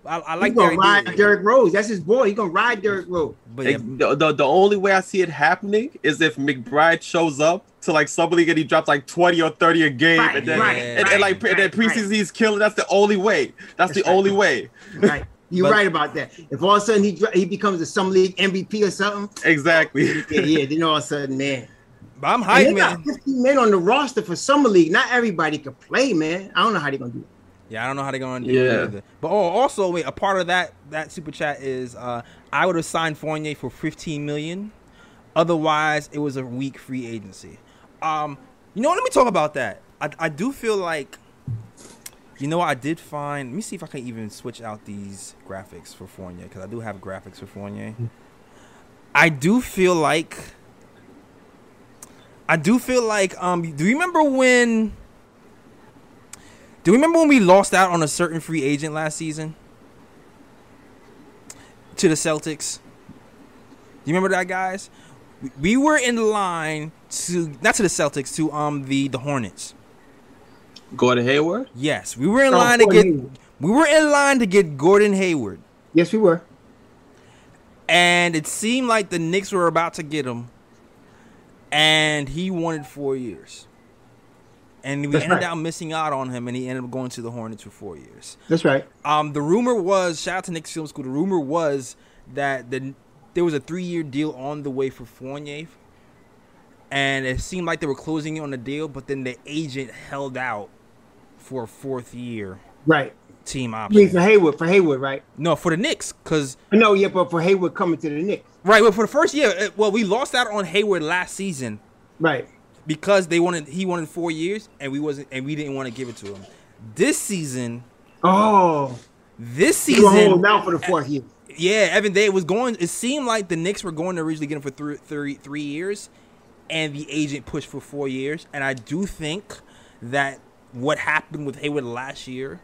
I, I like the
gonna ride
idea.
Derrick Rose. That's his boy. He's gonna ride Derrick mm. Rose.
But yeah,
the, the, the only way I see it happening is if McBride shows up to like summer league and he drops like 20 or 30 a game
Right,
and then
right,
and, and
right,
like and then
right,
preseason he's killing. That's the only way. That's, the
That's right.
only way.
Right. You're
But-
right about that. If all of a sudden he he becomes a summer league MVP or something,
Exactly.
yeah, yeah, then all of a sudden, man.
but I'm
And
hyped,
they got
man.
15 men on the roster for summer league. Not everybody can play, man. I don't know how they're gonna do it.
Yeah, I don't know how they're going to do
Yeah.
it either. But oh, also, wait, a part of that that super chat is uh, I would have signed Fournier for 15 million. Otherwise, it was a weak free agency. Um, you know, what? let me talk about that. I, I do feel like You know. I did find. Let me see if I can even switch out these graphics for Fournier because I do have graphics for Fournier. I do feel like. I do feel like. Um, do you remember when? Do you remember when we lost out on a certain free agent last season? To the Celtics. Do you remember that, guys? We- We were in line to not to the Celtics to um the the Hornets.
Gordon Hayward.
Yes, we were in line to get
Hayward.
we were in line to get Gordon Hayward,
Yes, we were.
and it seemed like the Knicks were about to get him, and he wanted four years, and we
That's
ended
right.
out missing out on him, and he ended up going to the Hornets for four years.
That's right.
Um, the rumor was shout out to Knicks Film School. The rumor was that the there was a three year deal on the way for Fournier, and it seemed like they were closing in on the deal, but then the agent held out for a fourth year
Right.
team
I mean, for
option.
Hayward, for Hayward, right?
No, for the Knicks, because
No, yeah, but for Hayward coming to the Knicks.
right, well, for the first year, well, we lost out on Hayward last season
Right.
Because they wanted he wanted four years, and we wasn't, and we didn't want to give it to him. This season,
Oh,
this season,
out for the fourth year.
Yeah, Evan Day was going. It seemed like the Knicks were going to originally get him for three, three, three years, and the agent pushed for four years. And I do think that what happened with Hayward last year,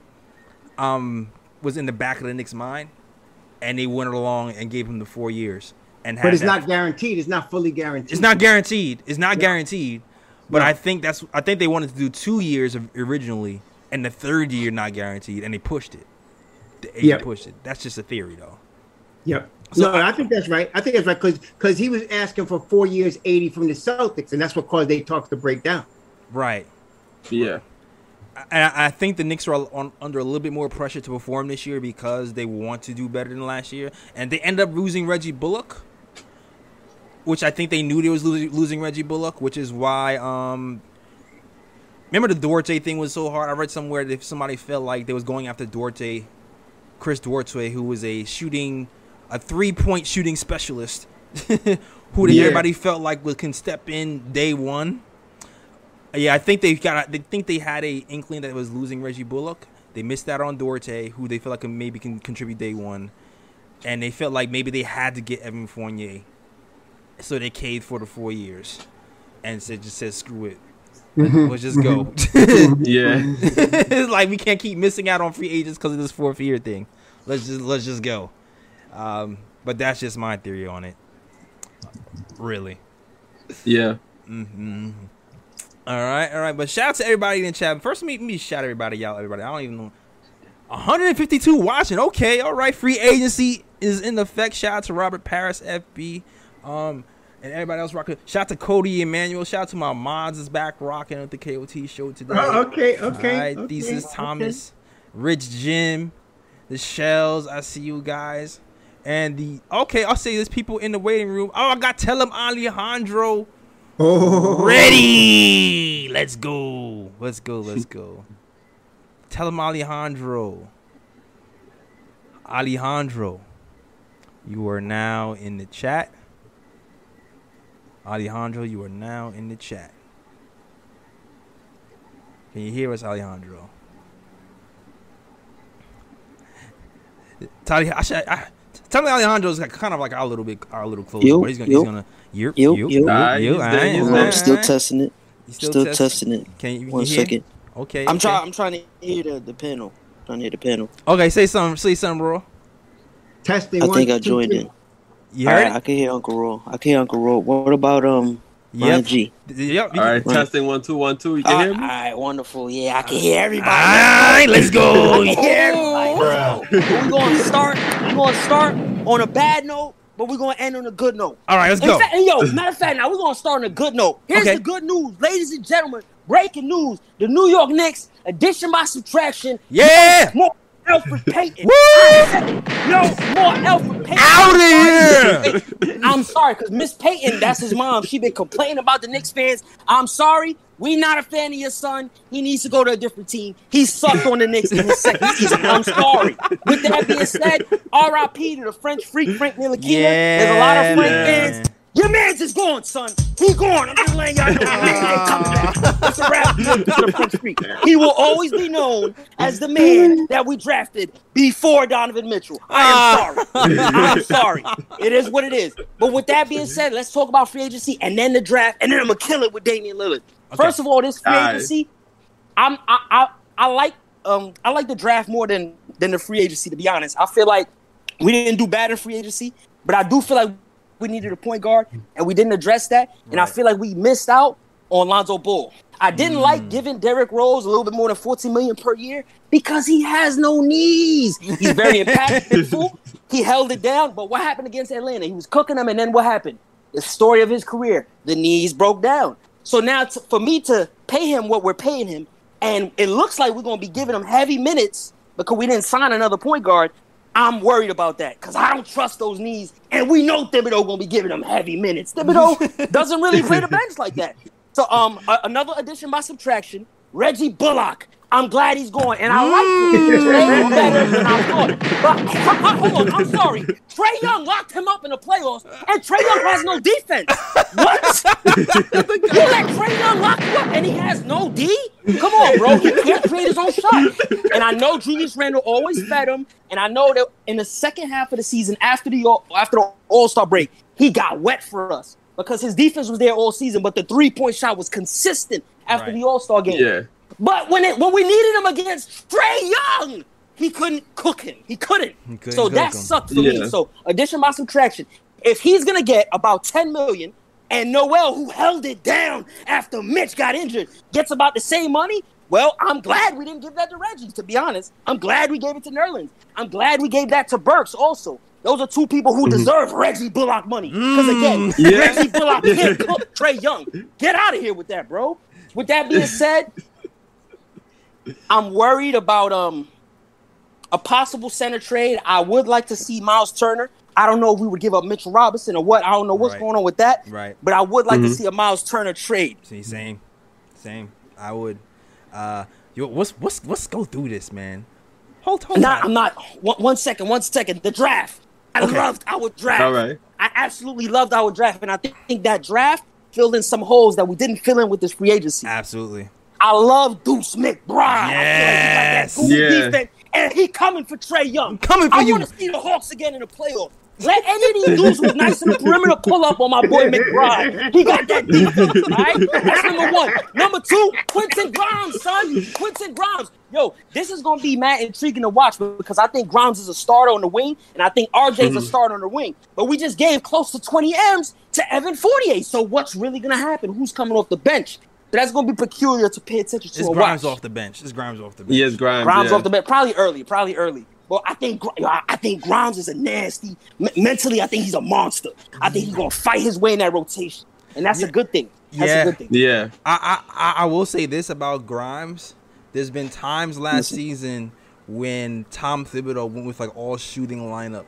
um, was in the back of the Knicks' mind, and they went along and gave him the four years. And
But it's
that-
not guaranteed. It's not fully guaranteed.
It's not guaranteed. It's not guaranteed. But
No.
I think that's. I think they wanted to do two years of, originally, and the third year not guaranteed, and they pushed it. The agent
Yep.
pushed it. That's just a theory, though.
Yep.
So
no,
I-
I, think that's right. I think that's right because because he was asking for four years, eighty from the Celtics, and that's what caused they talks to break down.
Right.
Yeah.
And I I think the Knicks are on, under a little bit more pressure to perform this year because they want to do better than last year, and they end up losing Reggie Bullock, which I think they knew they was losing, losing Reggie Bullock, which is why. Um, remember the Duarte thing was so hard. I read somewhere that if somebody felt like they was going after Duarte, Chris Duarte, who was a shooting, a three point shooting specialist, <laughs> who
Yeah.
everybody felt like was, can step in day one. Yeah, I think they got. They think they had a inkling that it was losing Reggie Bullock. They missed out on Duarte, who they feel like maybe can contribute day one, and they felt like maybe they had to get Evan Fournier, so they caved for the four years, and said just said screw it, let's just go. <laughs>
Yeah.
it's like we can't keep missing out on free agents because of this fourth year thing. Let's just let's just go. Um, but that's just my theory on it. Really.
Yeah.
Mm-hmm. All right, all right. But shout out to everybody in the chat. First, let me, let me shout everybody y'all. Everybody, I don't even know. 152 watching. Okay, all right. Free agency is in effect. Shout out to Robert Paris, FB, um, and everybody else rocking. Shout out to Cody Emmanuel. Shout out to my mods is back rocking with the KOT show today.
Oh, okay, okay.
All right,
okay,
Thesis
okay.
Thomas, Rich Jim, the Shells. I see you guys. And the okay, I'll say there's people in the waiting room. Oh, I got tell him Alejandro
Oh,
ready. Let's go. Let's go. Let's go. <laughs> Tell him Alejandro. Alejandro, you are now in the chat. Alejandro, you are now in the chat. Can you hear us, Alejandro? Tell, I should, I, tell me Alejandro's like, kind of like our little bit, our little closer,
Yo,
but he's gonna,
yo.
he's gonna, you,
Yo,
you,
yo.
You,
he's there,
alright,
I'm still testing it.
You
Still,
test-
testing it.
Can you,
One
you hear?
second.
Okay.
I'm
okay.
trying. I'm trying to hear the, the panel. Trying to hear the panel.
Okay, say something. Say something, bro.
testing.
I
one,
think I
two,
joined
three.
in.
You heard
right, I can hear Uncle Roll. I can hear Uncle Roll. What about um Ryan
Yep.
G?
Yep. you
All right.
Right.
Testing one, two, one, two. You can
All
hear me?
all right, wonderful. Yeah, I can hear everybody.
Alright, let's go. <laughs>
I can. We're going to start. We're going to start on a bad note, but we're going to end on a good note.
All right, let's
In
go.
fact, and yo, matter of fact, now we're gonna start on a good note. Here's
Okay.
the good news, ladies and gentlemen. Breaking news: the New York Knicks, addition by subtraction,
Yeah.
more Elfrid <laughs> Payton.
Woo!
I said no more Elfrid Payton.
Out of here.
I'm sorry, because <laughs> Miss Payton, that's his mom. She been complaining about the Knicks fans. I'm sorry. We not a fan of your son. He needs to go to a different team. He sucked on the Knicks in his second <laughs> season. I'm sorry. With that being said, R.I.P. to the French freak Frank Ntilikina.
Yeah.
There's a lot of Frank fans Your man's is gone, son. He gone. I'm just letting y'all know. My man ain't. That's a wrap. To the Prince Street. He will always be known as the man that we drafted before Donovan Mitchell. I am sorry. I'm sorry. It is what it is. But with that being said, let's talk about free agency and then the draft, and then I'm gonna kill it with Damian Lillard. First of all, this free
Alright.
agency, I'm I, I I like um I like the draft more than than the free agency. To be honest, I feel like we didn't do bad in free agency, but I do feel like we needed a point guard and we didn't address that, and I feel like we missed out on Lonzo Ball. I didn't
Mm.
like giving Derrick Rose a little bit more than 14 million per year because he has no knees. He's very <laughs> impactful. he held it down, but what happened against Atlanta? He was cooking them, and then what happened? The story of his career, the knees broke down. So now, t- for me to pay him what we're paying him, and it looks like we're going to be giving him heavy minutes because we didn't sign another point guard. I'm worried about that because I don't trust those knees, and we know Thibodeau going to be giving them heavy minutes. Thibodeau <laughs> doesn't really play the bench like that. So, um, a- another addition by subtraction, Reggie Bullock. I'm glad he's going, and I mm. like him. Way <laughs> better than I thought. But <laughs> hold on, I'm sorry. Trae Young locked him up in the playoffs, and Trae Young has no defense. What? <laughs> you let Trae Young lock you up, and he has no D? Come on, bro. He can't create his own shot. And I know Julius Randle always fed him, and I know that in the second half of the season, after the All- after the All Star break, he got wet for us because his defense was there all season, but the three point shot was consistent after
Right.
the All Star game.
Yeah.
But when it when we needed him against Trae Young, he couldn't cook him. He couldn't.
He couldn't
so that
him.
sucked for
Yeah.
me. So addition by subtraction. If he's gonna get about 10 million and Noel, who held it down after Mitch got injured, gets about the same money, well, I'm glad we didn't give that to Reggie, to be honest. I'm glad we gave it to Nerlens. I'm glad we gave that to Burks also. Those are two people who mm. deserve Reggie Bullock money. Because again, mm.
Yeah.
Reggie Bullock can't <laughs> cook Trae Young. Get out of here with that, bro. With that being said, I'm worried about um a possible center trade. I would like to see Miles Turner. I don't know if we would give up Mitchell Robinson or what. I don't know what's
Right.
going on with that.
Right.
But I would like
Mhm.
to see a Miles Turner trade.
See, same, same. I would. Uh, yo, what's what's let's go through this, man. Hold, hold
Not,
on.
I'm not. One, one second. One second. The draft. I
Okay.
loved our draft.
All right.
I absolutely loved our draft, and I think, think that draft filled in some holes that we didn't fill in with this free agency.
Absolutely.
I love Deuce McBride.
Yes.
I feel like he got that
Yeah.
defense, and he coming for Trae Young.
Coming for
I
you.
I want to see the Hawks again in the playoffs. Let any of these dudes who's nice in the perimeter pull up on my boy McBride. He got that <laughs> defense, all right? That's number one. Number two, Quentin Grimes, son. Quentin Grimes. Yo, this is going to be mad intriguing to watch because I think Grimes is a starter on the wing, and I think RJ's a mm-hmm. starter on the wing. But we just gave close to 20 M's to Evan Fournier. So what's really going to happen? Who's coming off the bench? So that's going to be peculiar to pay attention to.
It's
and
Grimes
watch.
off the bench. It's Grimes off the bench.
Yes, Grimes.
Grimes
yeah.
off the bench, probably early, probably early. But I think I I think Grimes is a nasty. me- mentally, I think he's a monster. I think he's gonna fight his way in that rotation, and that's a good thing. That's
Yeah.
a good thing.
Yeah.
I, I I- I will say this about Grimes. There's been times last season when Tom Thibodeau went with like all shooting lineup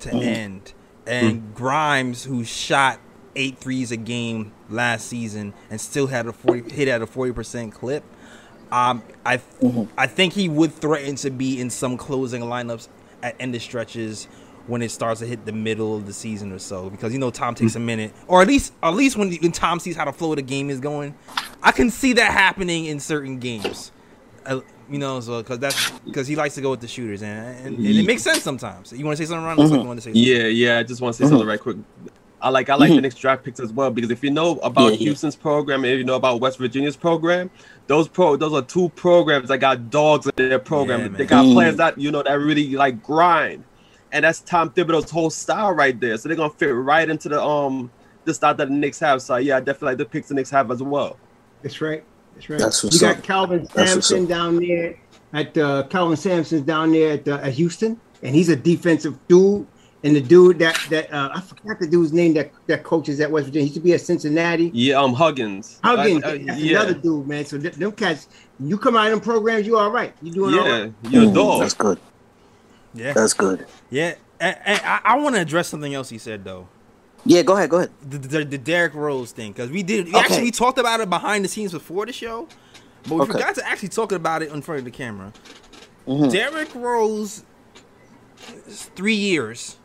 to mm-hmm. end, and mm-hmm. Grimes, who shot eight threes a game last season and still had a forty hit at a forty percent clip. Um, I I think he would threaten to be in some closing lineups at end of stretches when it starts to hit the middle of the season or so because you know Tom takes a minute or at least at least when, when Tom sees how the flow of the game is going, I can see that happening in certain games. Uh, you know, so because that's because he likes to go with the shooters and, and, and it makes sense sometimes. You want to say something, Ron? Like you want to say something.
Yeah, yeah. I just want to say something right quick. I like I like the <laughs> next draft picks as well because if you know about
Yeah, yeah.
Houston's program and if you know about West Virginia's program, those pro those are two programs that got dogs in their program.
Yeah,
they got
Mm.
players that you know that really like grind, and that's Tom Thibodeau's whole style right there. So they're gonna fit right into the um the style that the Knicks have. So yeah, I definitely like the picks the Knicks have as well.
That's right. That's right.
That's
we
what's
got
up.
Kelvin
That's
Sampson down there at uh, Kelvin Sampson's down there at, uh, at Houston, and he's a defensive dude. And the dude that that uh, I forgot the dude's name that that coaches at West Virginia. He used to be at Cincinnati.
Yeah, um Huggins.
Huggins,
uh,
that's
yeah,
another dude, man. So th- them cats, you come out of them programs, you all right. You doing all right.
yeah, you're a dog.
That's good.
Yeah,
That's good.
yeah. And, and I, I want to address something else he said though.
Yeah, go ahead. Go ahead.
the, the, the Derrick Rose thing because we did we
Okay.
actually we talked about it behind the scenes before the show, but we
Okay.
forgot to actually talk about it in front of the camera.
Mhm.
Derrick Rose, three years,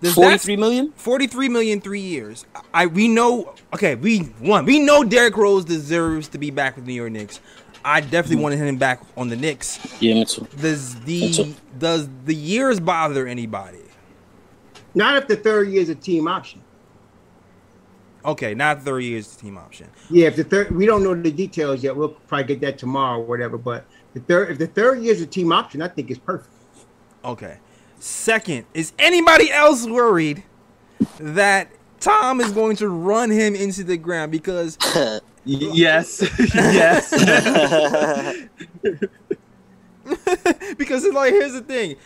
Does that-
Forty-three million.
43 million three years. I we know okay, we one, we know Derrick Rose deserves to be back with New York Knicks. I definitely mm. wanted him back on the Knicks.
Yeah, me too.
Does the
too.
does the years bother anybody?
Not if the third year is a team option.
Okay, not third year is a team option.
Yeah, if the third, we don't know the details yet. We'll probably get that tomorrow or whatever. But the third, if the third year is a team option, I think it's perfect.
Okay. Second, is anybody else worried that Tom is going to run him into the ground because <laughs>
yes, <laughs> yes. <laughs>
because it's like here's the thing.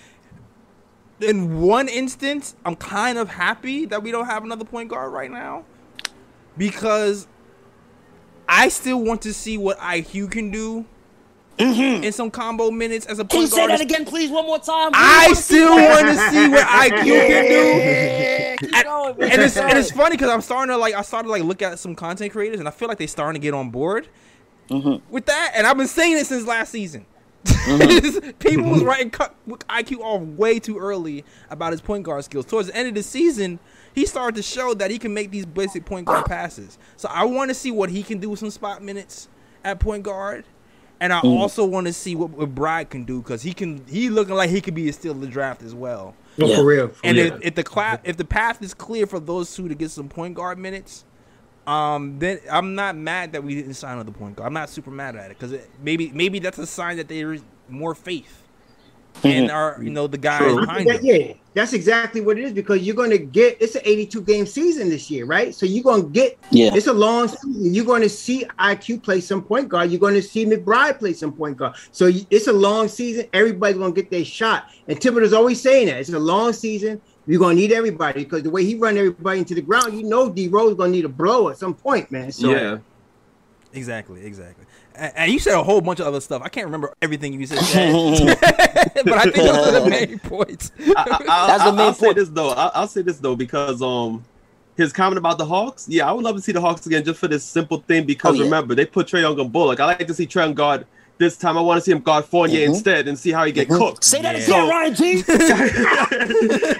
In one instance, I'm kind of happy that we don't have another point guard right now because I still want to see what IQ can do Mm-hmm. in some combo minutes as a
Mm-hmm. Can you say
guard.
that again, please, one more time?
I
We
still
wanna
see what IQ can do.
Yeah, keep going, man.
and it's and it's funny because I'm starting to like I started like look at some content creators and I feel like they starting to get on board mm-hmm. with that. And I've been saying it since last season. Mm-hmm. <laughs> People was writing cut IQ off way too early about his point guard skills. Towards the end of the season, he started to show that he can make these basic point guard passes. So I want to see what he can do with some spot minutes at point guard. And I also want to see what, what Brad can do because he can. He looking like he could be a steal of the draft as well.
No,
Yeah.
For real. for
And
real.
if, if the class, if the path is clear for those two to get some point guard minutes, um, then I'm not mad that we didn't sign another point guard. I'm not super mad at it because maybe maybe that's a sign that there is more faith in mm-hmm. our you know the guys
True.
behind
That-
them.
yeah, that's exactly what it is because you're going to get it's an 82 game season this year, right? So you're going to get
Yeah.
it's a long season. You're going to see IQ play some point guard. You're going to see McBride play some point guard. So you- it's a long season. Everybody's going to get their shot. And Thibodeau's always saying that it's a long season. You're going to need everybody because the way he run everybody into the ground, you know, D Rose going to need a blow at some point, man. So
yeah.
Exactly, exactly. And, and you said a whole bunch of other stuff. I can't remember everything you said, <laughs> <laughs> but I think those are the main <laughs> points.
I, I,
That's the
I'll,
main
I'll say this though. I'll, I'll say this though because um, his comment about the Hawks. Yeah, I would love to see the Hawks again just for this simple thing. Because
Oh, yeah.
remember, they put Trae Young on Bullock. I like to see Trae Young guard this time. I want to see him guard Fournier
Mhm.
instead and see how he get cooked.
Say that
Yeah.
again,
So-
Ryan G.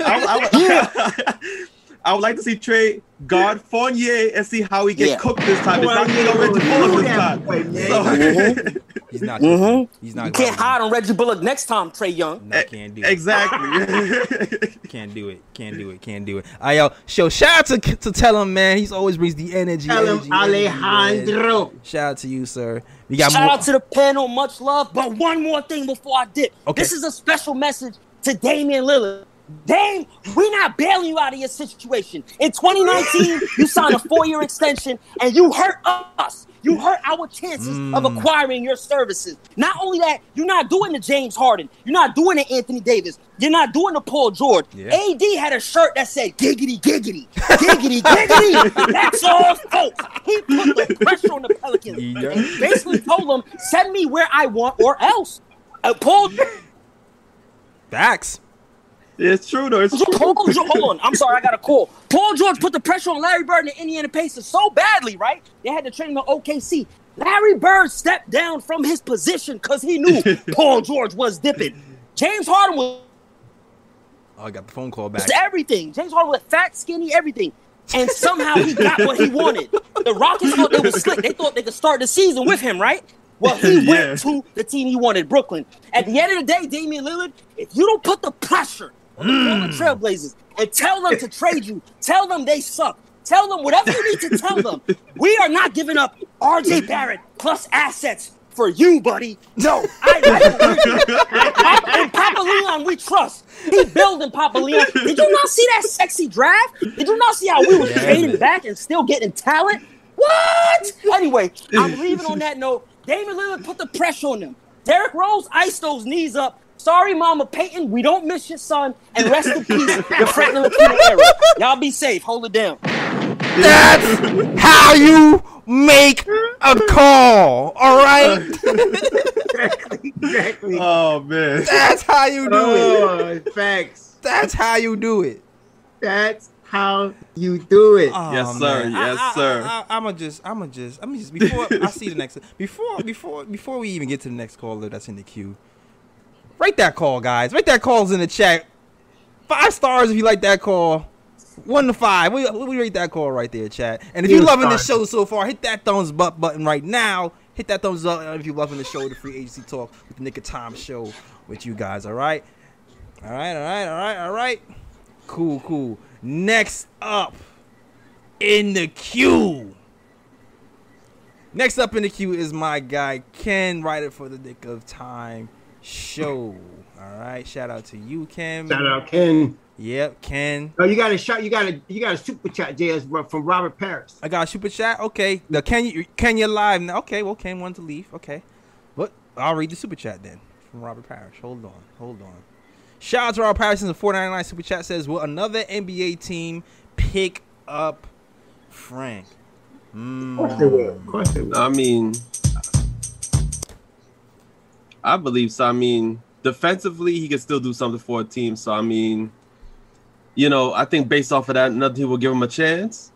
I, I would, I would like to see Trae guard Fournier and see how he get
Yeah.
cooked this time. It's not going to Reggie Bullock this time.
boy, man.
So-
Mhm.
He's not.
Mhm.
He's not.
You can't hide on Reggie Bullock next time, Trae Young.
No, can't do it.
exactly. <laughs> <laughs>
Can't do it. Can't do it. Can't do it. I yo, show shout out to to tell him, man. He's always brings the energy.
tell
energy,
him
energy, man.
Alejandro.
Shout out to you, sir. We got
Shout
more.
out to the panel, much love. But one more thing before I dip.
Okay.
This is a special message to Damian Lillard. Dame, we're not bailing you out of your situation. In 2019, you signed a four-year extension and you hurt us. You hurt our chances of
Mm.
acquiring your services. Not only that, you're not doing the James Harden. You're not doing the Anthony Davis. You're not doing the Paul George.
Yeah.
AD had a shirt that said giggity, giggity, giggity, giggity. <laughs> That's all, folks. He put the pressure on the Pelicans
Yeah.
and basically told them, send me where I want or else. Uh, Paul,
Facts.
It's true though. It's true.
Paul George, hold on. I'm sorry, I got a call. Paul George put the pressure on Larry Bird and the Indiana Pacers so badly, right? They had to trade him to OKC. Larry Bird stepped down from his position because he knew <laughs> Paul George was dipping. James Harden was
Oh, I got the phone call back.
everything. James Harden was fat, skinny, everything. And somehow he got what he wanted. The Rockets thought they were slick. They thought they could start the season with him, right? Well, he <laughs>
Yeah.
went to the team he wanted, Brooklyn. At the end of the day, Damian Lillard, if you don't put the pressure on the mm. Trailblazers and tell them to trade you, tell them they suck, tell them whatever you need to tell them, we are not giving up RJ Barrett plus assets for you, buddy. No, I like and, Papa, and Papa Leon, we trust. He building Papa Leon. Did you not see that sexy draft? Did you not see how we were trading back and still getting talent? What? Anyway, I'm leaving on that note. Damian Lillard put the pressure on them. Derrick Rose iced those knees up. Sorry, Mama Payton, we don't miss your son. And rest in peace, <laughs> the Franklin Latino era. Y'all be safe. Hold it down.
That's how you make a call. All right. <laughs>
exactly, exactly.
Oh man.
That's how you do it.
Oh, facts.
That's how you do it.
That's how you do it.
Oh,
Yes, sir.
man.
Yes,
I, I,
sir.
I, I, am just, I'm gonna just, I'm just before I see the next, before, before, before we even get to the next caller that's in the queue. Write that call, guys. Write that calls in the chat. Five stars if you like that call. One to five. We, we rate that call right there, chat. And if you're loving the show so far, hit that thumbs up button right now. Hit that thumbs up if you're loving the show, the free agency talk with the Knick of Time show with you guys. All right, all right, all right, all right, all right. Cool, cool. Next up in the queue. Next up in the queue is my guy Ken, writer for the Knick of Time show. All right, shout out to you, Ken.
Shout out Ken.
Yep, Ken.
Oh, you got a shot. You got a you got a super chat, JS, from Robert Paris.
I got a super chat. Okay, the Kenya Kenya live now. Okay, well, Ken wanted to leave. Okay, but I'll read the super chat then from Robert Parrish. Hold on, hold on. Shout out to Robert Parrish in the 499 super chat says, "Will another NBA team pick up Frank?"
Of course they will. Of course they will. Hmm.
I mean, I believe so. I mean, defensively, he can still do something for a team. So, I mean, you know, I think based off of that, another team will give him a chance.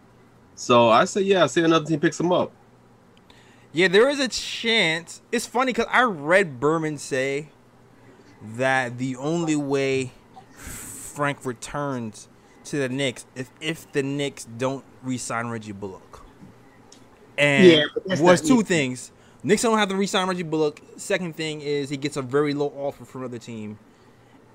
So, I say, yeah, I say another team picks him up.
Yeah, there is a chance. It's funny because I read Berman say that the only way Frank returns to the Knicks if if the Knicks don't re-sign Reggie Bullock. And
Yeah, but
was two
easy.
things. Knicks don't have to re-sign Reggie Bullock. Second thing is he gets a very low offer from another team,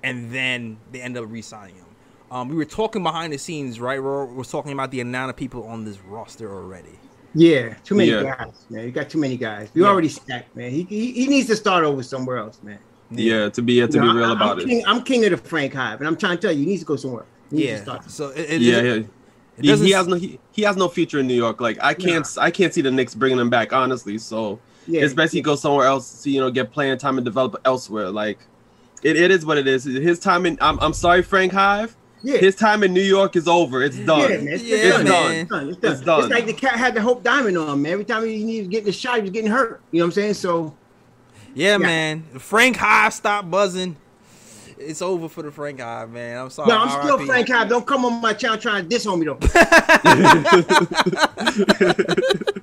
and then they end up re-signing him. Um, we were talking behind the scenes, right? We're, we're talking about the amount of people on this roster already.
Yeah, too many
Yeah.
guys, man. You got too many guys. You
Yeah.
already stacked, man. He, he he needs to start over somewhere else, man.
Yeah, to be yeah, to
You know,
be real
I- I'm
about it.
king, I'm king of the Frank Hive, and I'm trying to tell you, he needs to go somewhere. He needs to
Yeah.
start.
So it, it
yeah,
doesn't-
yeah.
it
He, he has no he, he has no future in New York. Like I can't I can't see the Knicks bringing him back honestly. So
Yeah,
it's best he goes somewhere else to you know get playing time and develop elsewhere. Like it, it is what it is. His time in I'm, I'm sorry Frank Hive.
yeah.
His time in New York is over. It's done.
Yeah, man. It's,
Yeah,
it's,
man.
done. It's done. It's done.
It's
like the cat had the Hope Diamond on, man. Every time he needed to get the shot, he was getting hurt. You know what I'm saying? So
Yeah,
Yeah.
man. Frank Hive stop buzzing. It's over for the Frank Hive, man. I'm sorry.
no, I'm still
RIP.
Frank Hive. Don't come on my channel trying to diss on me though. <laughs>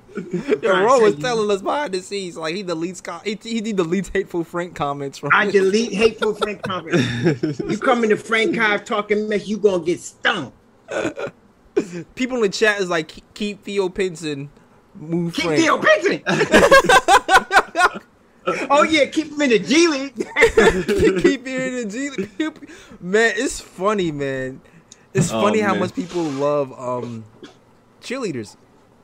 <laughs> <laughs> <laughs>
Yo, Ro was telling us behind the scenes, like he deletes com- he, he deletes hateful Frank comments from.
I delete hateful Frank <laughs> comments. you come into Frank Hive talking mess, you gonna get stung. <laughs>
People in the chat is like, "Keep- keep Theo Pinson, move
Keep
Frank.
Theo Pinson. oh yeah, keep him in the G League.
keep hearing the G League. Man, it's funny, man. It's
Oh,
funny how
man.
much people love um cheerleaders.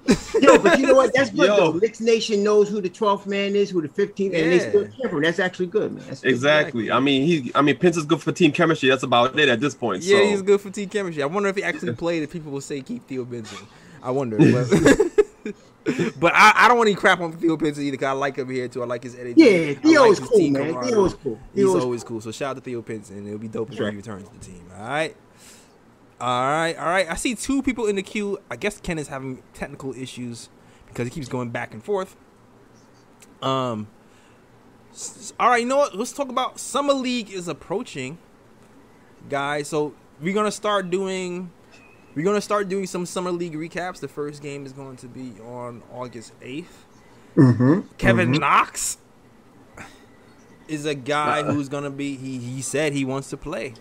<laughs>
Yo, but you know what? That's good
Yo.
Knicks Nation knows who the 12th man is, who the 15th, and they still cheer for him. That's actually good, man. That's good.
Exactly. I mean, he. I mean, Pence is good for team chemistry. That's about it at this point.
Yeah,
so.
he's good for team chemistry. I wonder if he actually <laughs> played. If people will say keep Theo Pinson, I wonder. But, <laughs> but I, I don't want any crap on Theo Pinson either. Cause I like him here too. I like his energy.
Yeah,
I
Theo
like
is cool, man.
camaraderie.
Theo is cool.
He's
Theo is
always cool. So shout out to Theo Pinson. It'll be dope if
Sure.
he returns to the team. All right. All right, all right. I see two people in the queue. I guess Ken is having technical issues because he keeps going back and forth. Um. All right, you know what? Let's talk about summer league is approaching, guys. So we're gonna start doing. We're gonna start doing some summer league recaps. The first game is going to be on August eighth.
Mm-hmm.
Kevin Knox is a guy who's gonna be. He he said he wants to play.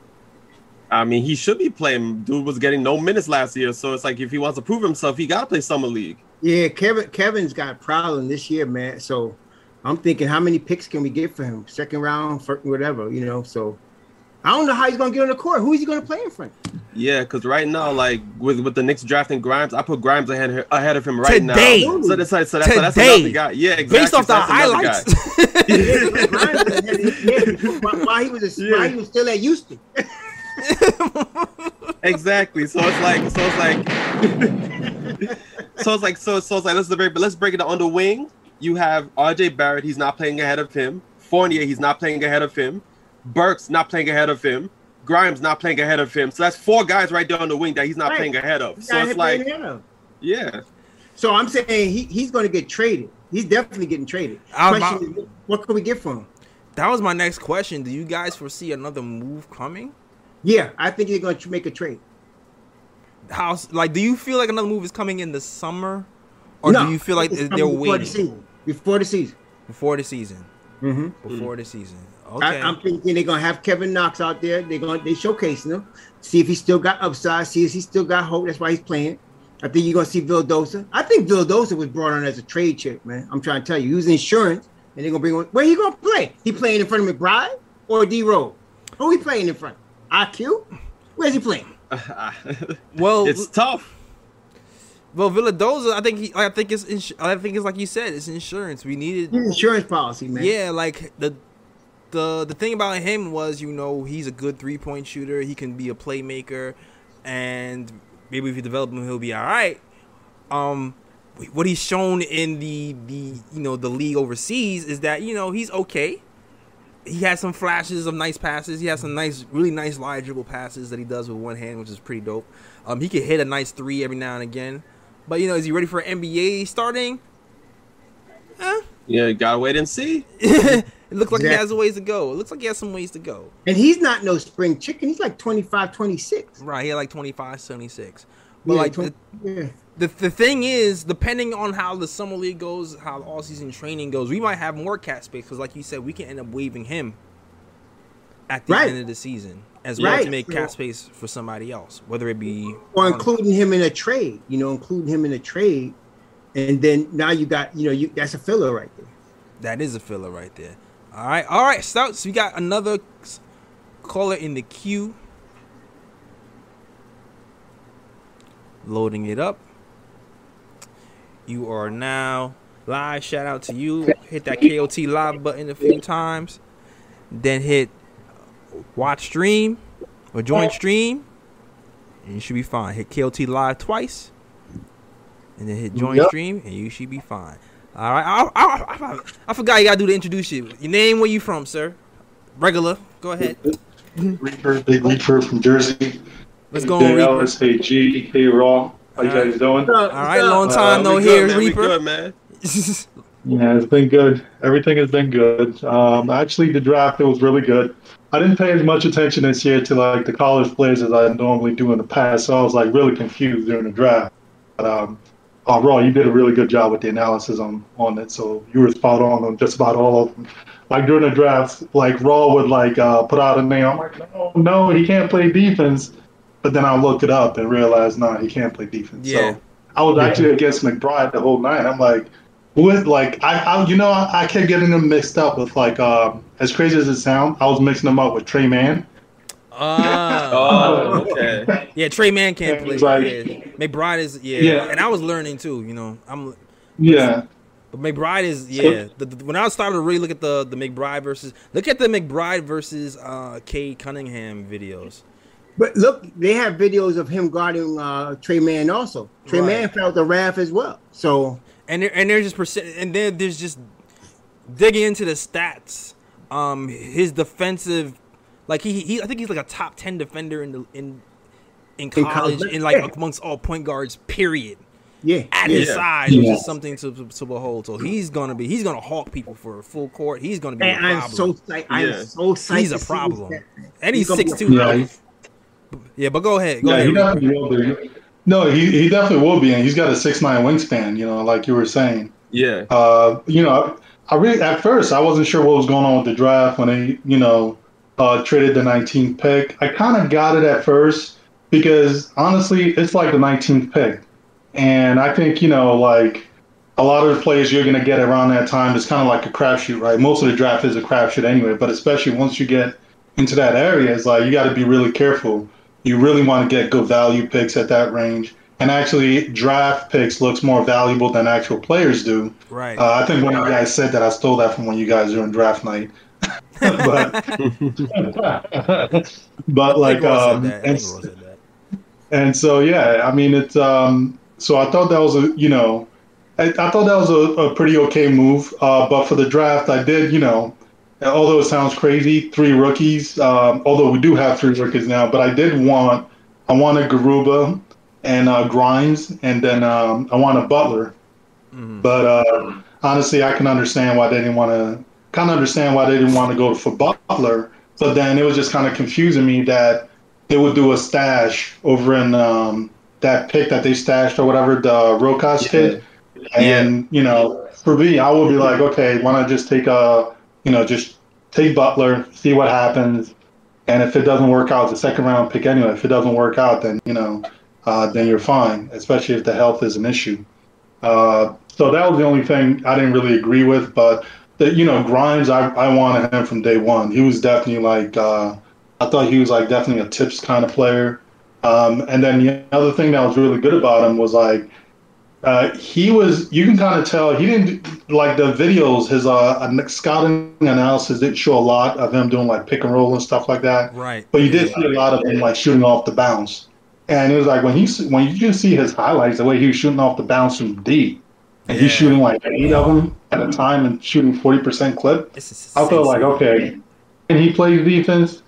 I mean, he should be playing. Dude was getting no minutes last year, so it's like if he wants to prove himself, he gotta play summer league.
Yeah, Kevin. Kevin's got a problem this year, man. So I'm thinking, how many picks can we get for him? Second round, first, whatever, you know. So I don't know how he's gonna get on the court. Who is he gonna play in front?
Yeah, because right now, like with with the Knicks drafting Grimes, I put Grimes ahead ahead of him right
Today.
now. So that's so that's, so that's
Today.
another guy. Yeah, exactly.
Based off
So
the
that's another guy.
highlights. <laughs>
while, while he was a, while he was still at Houston. <laughs> <laughs>
Exactly. So it's like, so it's like, so it's like, so so it's like let's break, but let's break it down on the wing. You have R.J. Barrett. He's not playing ahead of him. Fournier. He's not playing ahead of him. Burks not playing ahead of him. Grimes not playing ahead of him. So that's four guys right there on the wing that he's not
Right.
playing ahead of.
He's
So it's like,
ahead of him.
yeah.
So I'm saying he, he's going to get traded. He's definitely getting traded.
I'm
Question is, what can we get from him?
that was my next question. Do you guys foresee another move coming?
Yeah, I think they're going to make a trade.
How like do you feel like another move is coming in the summer, or
No,
do you feel like they're
before
waiting
the season? Before the season.
before the season?
Mhm.
before the season. Okay.
I, I'm thinking they're gonna have Kevin Knox out there. They're gonna they showcasing him, see if he still got upside, see if he still got hope. That's why he's playing. I think you're gonna see Vildoza. I think Vildoza was brought on as a trade chip, man. I'm trying to tell you, he was insurance, and they're gonna bring on. Where he gonna play? He playing in front of McBride or D Rose? Who he playing in front? IQ? Where's he playing? <laughs>
well,
it's tough.
well, Vildoza. I think he. I think it's. Ins- I think it's like you said. It's insurance. We needed.
His insurance policy, man.
Yeah, like the the the thing about him was, you know, he's a good three point shooter. He can be a playmaker, and maybe if you develop him, he'll be all right. Um, what he's shown in the the you know the league overseas is that you know he's okay. He has some flashes of nice passes. He has some nice, really nice live dribble passes that he does with one hand, which is pretty dope. Um, he can hit a nice three every now and again. But you know, is he ready for NBA starting? Eh,
Yeah, gotta wait and see. <laughs>
it looks like he has a ways to go. It looks like he has some ways to go.
And he's not no spring chicken. He's like 25, 26.
Right, he had like 25, 76. But
Yeah,
like
twen-
the,
yeah.
The the thing is, depending on how the summer league goes, how all season training goes, we might have more cap space because, like you said, we can end up waiving him at the
Right.
end of the season as well
Right.
to make cap space for somebody else, whether it be
or including him in a trade. You know, including him in a trade, and then now you got you know you that's a filler right there.
That is a filler right there. All right, all right, Stouts. We got another caller in the queue. Loading it up. You are now live. Shout out to you. Hit that KOT live button a few times. Then hit watch stream or join stream. And you should be fine. Hit KOT live twice. And then hit join
Yep.
stream and you should be fine. All right. I, I, I, I forgot you got to do the introduce you. Your name, where you from, sir? Regular. Go ahead.
Reaper, Big Reaper from Jersey.
Let's go on, Reaper.
Hey G, hey Raw. How you guys doing?
All right, long time
Uh,
no
we
here,
good, man. We
Reaper.
good, man. <laughs>
Yeah, it's been good. Everything has been good. Um, actually, the draft it was really good. I didn't pay as much attention this year to like the college players as I normally do in the past, so I was like really confused during the draft. But um, uh, Raw, you did a really good job with the analysis on on it, so you were spot on on just about all of them. Like during the draft, like Raw would like uh, put out a name. I'm like, no, no, he can't play defense. But then I looked it up and realized, no, he can't play defense.
Yeah.
So I was actually against McBride the whole night. I'm like, who is like I, I you know I, I kept getting them mixed up with like um as crazy as it sounds, I was mixing them up with Tre Mann.
Ah,
Oh, okay. <laughs>
yeah. Tre Mann can't play.
Like-
yeah. McBride is yeah.
Yeah.
and I was learning too. You know, I'm.
Yeah.
But McBride is yeah. The, the- when I started to really look at the the McBride versus look at the McBride versus uh Cade Cunningham videos.
But look, they have videos of him guarding uh, Tre Mann also. Trey
Right.
Man felt the wrath as well. So
and there, and there's just percent, and then there's just digging into the stats. Um, his defensive, like he, he, I think he's like a top ten defender in the in in college,
college,
in like
yeah.
amongst all point guards. Period.
yeah,
At
yeah.
his size, which is something to, to, to behold. So he's gonna be, he's gonna hawk people for a full court. He's gonna be
And
a
I'm so psyched. I'm so psyched.
he's a problem, and he's
He's
six
a
two.
Yeah,
Yeah, but go ahead, go
yeah,
ahead.
he definitely will be. No, he, he definitely will be, and he's got a six nine wingspan. You know, like you were saying.
Yeah.
Uh, you know, I really at first I wasn't sure what was going on with the draft when they, you know, uh, traded the 19th pick. I kind of got it at first because honestly, it's like the 19th pick, and I think you know, like a lot of the players you're going to get around that time is kind of like a crapshoot, right? Most of the draft is a crapshoot anyway, but especially once you get into that area, it's like you got to be really careful. You really want to get good value picks at that range. And actually, draft picks looks more valuable than actual players do.
Right.
Uh, I think one of you guys said that. I stole that from one of you guys during draft night. <laughs> but <laughs> but like um,
said that. I
and,
think Ross said that.
and so yeah, I mean it's um so I thought that was a you know I, I thought that was a, a pretty okay move. Uh, but for the draft, I did you know although it sounds crazy, three rookies. Um, although we do have three rookies now, but I did want I wanted Garuba and uh, Grimes, and then um, I wanted Butler.
Mhm.
But uh, honestly, I can understand why they didn't want to. Kind of understand why they didn't want to go for Butler. But then it was just kind of confusing me that they would do a stash over in um, that pick that they stashed or whatever the Rokas
Yeah.
kid. And you know, for me, I would be like, okay, why not just take a you know, just take Butler, see what happens, and if it doesn't work out, the second round pick anyway. If it doesn't work out, then you know, uh, then you're fine, especially if the health is an issue. Uh, so that was the only thing I didn't really agree with, but the, you know, Grimes, I, I wanted him from day one. He was definitely like, uh, I thought he was like definitely a tips kind of player. Um, and then the other thing that was really good about him was like, uh, he was, you can kind of tell he didn't like the videos, his uh, scouting analysis didn't show a lot of him doing like pick and roll and stuff like that.
Right.
But you did see a lot of him like shooting off the bounce. And it was like when he when you just see his highlights, the way he was shooting off the bounce from deep, and he's shooting like eight of them at a time and shooting forty percent clip. I felt like okay, and he plays defense.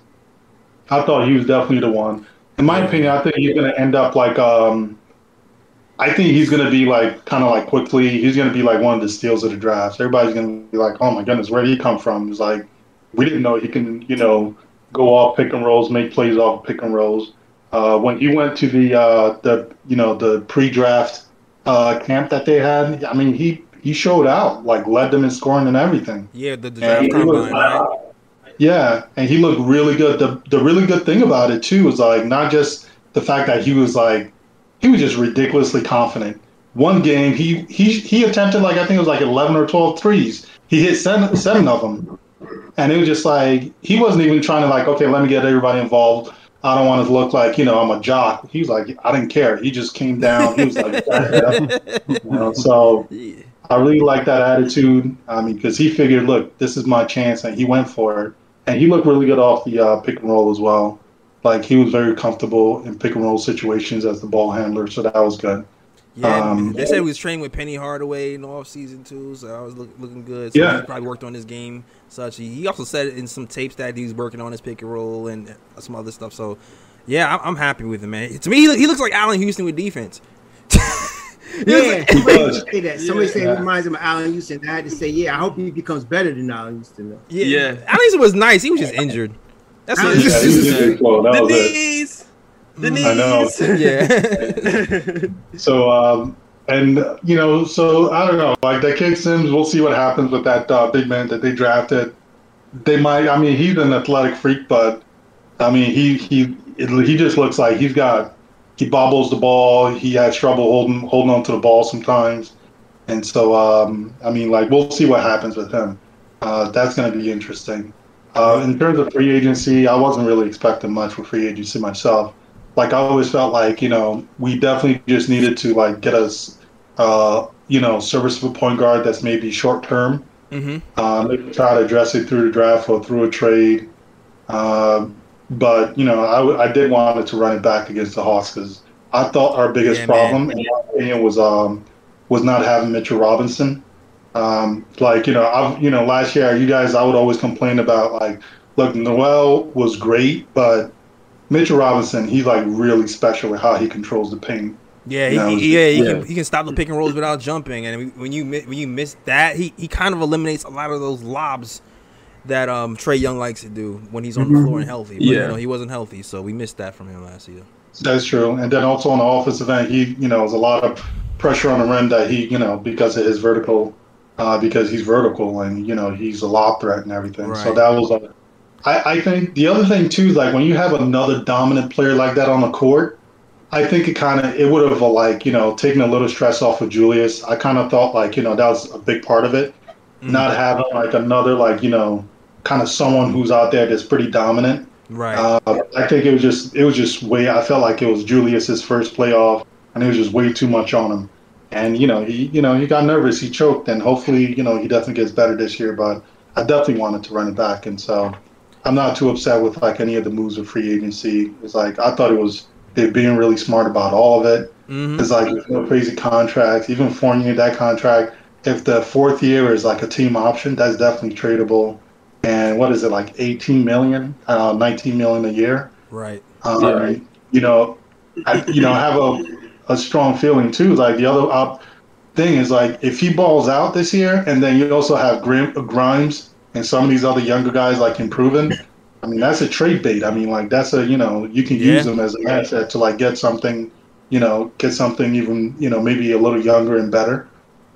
I thought he was definitely the one. In my opinion, I think he's going to end up like um, I think he's going to be like kind of like quickly. He's going to be like one of the steals of the draft. Everybody's going to be like, oh my goodness, where did he come from? It's like we didn't know he can, you know, go off pick and rolls, make plays off pick and rolls. Uh, when he went to the uh, the you know the pre-draft uh, camp that they had, I mean he he showed out, like led them in scoring and everything.
Yeah, the, the draft combine, right?
Yeah, and he looked really good. The the really good thing about it too was like not just the fact that he was like he was just ridiculously confident. One game he he he attempted like I think it was like 11 or 12 threes. He hit seven seven of them. And it was just like he wasn't even trying to like okay, let me get everybody involved. I don't want to look like, you know, I'm a jock. He was like I didn't care. He just came down. He was like <laughs> you know, so I really like that attitude. I mean, because he figured, look, this is my chance, and he went for it. And he looked really good off the uh, pick and roll as well. Like he was very comfortable in pick and roll situations as the ball handler, so that was good.
Yeah,
Um,
they said he was training with Penny Hardaway in the off season too, so I was look, looking good. So
Yeah.
he probably worked on his game. Such he he also said in some tapes that he was working on his pick and roll and some other stuff. So yeah, I'm, I'm happy with him, man. To me, he, look- he looks like Allan Houston with defense. <laughs>
Yeah,
like- <laughs>
somebody
does.
say that. Somebody say
Yeah.
it reminds him of Allan Houston. I had to say, yeah, I hope he becomes better than Allan Houston. Though.
yeah,
Yeah.
Allan Houston was nice. He was just injured. That's what
Yeah,
Yeah, he was really cool. That
The
was it.
knees. The
Mm.
I know.
yeah. <laughs>
So, um, and you know, so I don't know. Like that kid Sims, we'll see what happens with that uh, big man that they drafted. They might. I mean, he's an athletic freak, but I mean, he he it, he just looks like he's got he bobbles the ball. He has trouble holding holding on to the ball sometimes, and so um, I mean, like we'll see what happens with him. Uh, that's going to be interesting. Uh, in terms of free agency, I wasn't really expecting much for free agency myself. Like I always felt like you know we definitely just needed to like get us uh, you know serviceable point guard that's maybe short term.
Mm-hmm.
Uh, maybe try to address it through the draft or through a trade. Um but you know, I, I did want it to run it back against the Hawks because I thought our biggest
Yeah,
problem, in my opinion, was um was not having Mitchell Robinson. Um, like you know, I've you know last year you guys I would always complain about like, look, Noel was great, but Mitchell Robinson he's like really special with how he controls the paint.
Yeah, he,
No,
he- yeah, he,
yeah.
Can, he can stop the pick and rolls without jumping, and when you when you miss that, he, he kind of eliminates a lot of those lobs that um Trae Young likes to do when he's on the floor and healthy. But, you
Yeah.
know, he wasn't healthy, so we missed that from him last year.
That's true. And then also on the offensive end, he, you know, there's a lot of pressure on the rim that he, you know, because of his vertical, uh, because he's vertical and, you know, he's a lob threat and everything.
Right.
So that was, a, I, I think the other thing too is like when you have another dominant player like that on the court, I think it kind of, it would have like, you know, taken a little stress off of Julius. I kind of thought like, you know, that was a big part of it.
Mm-hmm.
Not having like another, like, you know, kind of someone who's out there that's pretty dominant.
Right.
Uh, I think it was just it was just way. I felt like it was Julius's first playoff, and it was just way too much on him. And you know he you know he got nervous, he choked, and hopefully you know he definitely gets better this year. But I definitely wanted to run it back, and so I'm not too upset with like any of the moves of free agency. It's like I thought it was they're being really smart about all of it.
hmm
It's like no crazy contracts. Even Fournier that contract, if the fourth year is like a team option, that's definitely tradable. And what is it like 18 million, uh, 19 million a year?
Right.
Um,
Yeah.
You know, I, you know, have a, a strong feeling too. Like the other op- thing is like if he balls out this year, and then you also have Grim, Grimes and some of these other younger guys like improving. I mean, that's a trade bait. I mean, like that's a you know you can use them as an asset to like get something, you know, get something even you know maybe a little younger and better.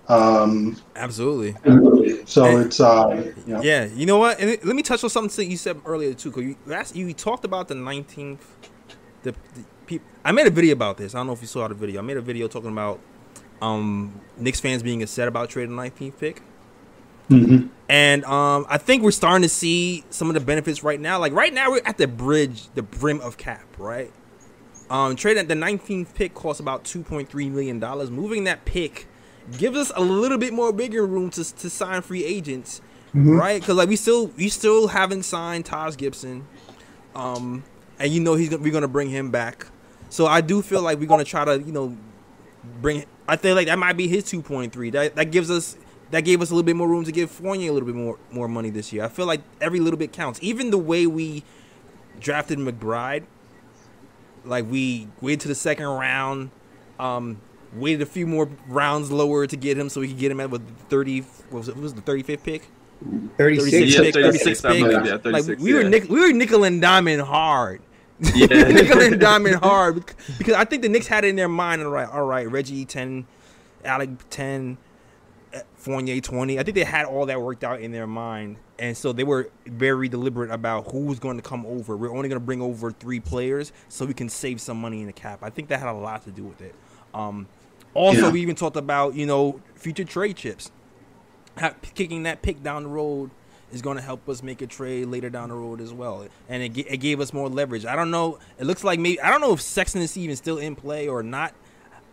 Um,
Absolutely.
so
And-
it's uh, you know,
Yeah, you know what? And let me touch on something that you said earlier too. Cause you last you talked about the nineteenth. The, the people. I made a video about this. I don't know if you saw the video. I made a video talking about um Knicks fans being upset about trading the nineteenth pick.
mhm.
And um, I think we're starting to see some of the benefits right now. Like right now, we're at the bridge, the brim of cap, right? Um, trading the 19th pick costs about 2.3 million dollars. Moving that pick gives us a little bit more bigger room to to sign free agents, right? Because like we still we still haven't signed Taj Gibson, um, and you know he's gonna, we're gonna bring him back. So I do feel like we're gonna try to you know bring. I feel like that might be his 2.3. That that gives us that gave us a little bit more room to give Fournier a little bit more more money this year. I feel like every little bit counts. Even the way we drafted McBride, like we waited to the second round, um, waited a few more rounds lower to get him so we could get him at with 30. What was it? What was the 35th pick?
36.
36
Yeah,
pick,
36,
36 pick.
believe, yeah,
like
36,
we were nick, we were nickel and diamond hard.
Yeah. <laughs>
nickel and diamond <laughs> hard because I think the Knicks had it in their mind. All right, all right, Reggie ten, Alec ten, eh, Fournier twenty. I think they had all that worked out in their mind, and so they were very deliberate about who's going to come over. We're only going to bring over three players so we can save some money in the cap. I think that had a lot to do with it. Um, also,
Yeah.
we even talked about you know future trade chips kicking that pick down the road is going to help us make a trade later down the road as well. And it, it gave us more leverage. I don't know. It looks like maybe I don't know if Sexton is even still in play or not.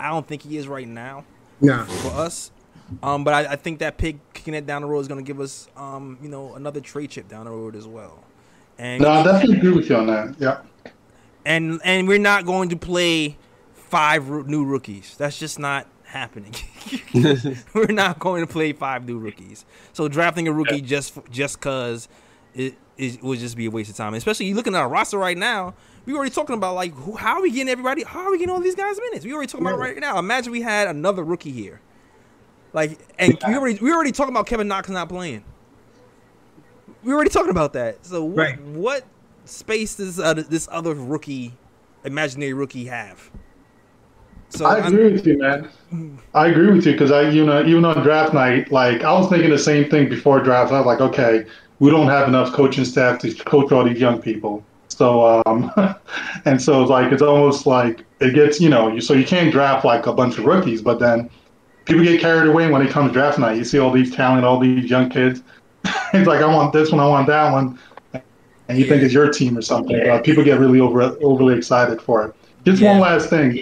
I don't think he is right now
Nah.
for us. Um, but I, I think that pick kicking it down the road is going to give us, um, you know, another trade chip down the road as well. And
no, I definitely agree with you on that. Yeah.
and and we're not going to play five new rookies. That's just not happening. <laughs> we're not going to play five new rookies. So drafting a rookie just just cause it, it would just be a waste of time. Especially you looking at our roster right now. We already talking about like who, how are we getting everybody? How are we getting all these guys minutes? We already talking about right now. Imagine we had another rookie here. Like and we already we already talking about Kevin Knox not playing. We already talking about that. So what,
Right.
what space does uh, this other rookie, imaginary rookie, have? So
I
I'm-
agree with you, man. I agree with you because I, you know, even on draft night, like I was thinking the same thing before draft. I was like, okay, we don't have enough coaching staff to coach all these young people. So, um, <laughs> and so it's like it's almost like it gets, you know, you so you can't draft like a bunch of rookies, but then people get carried away when it comes draft night. You see all these talent, all these young kids. <laughs> it's like I want this one, I want that one, and you think it's your team or something. But people get really over overly excited for it. Just one last thing.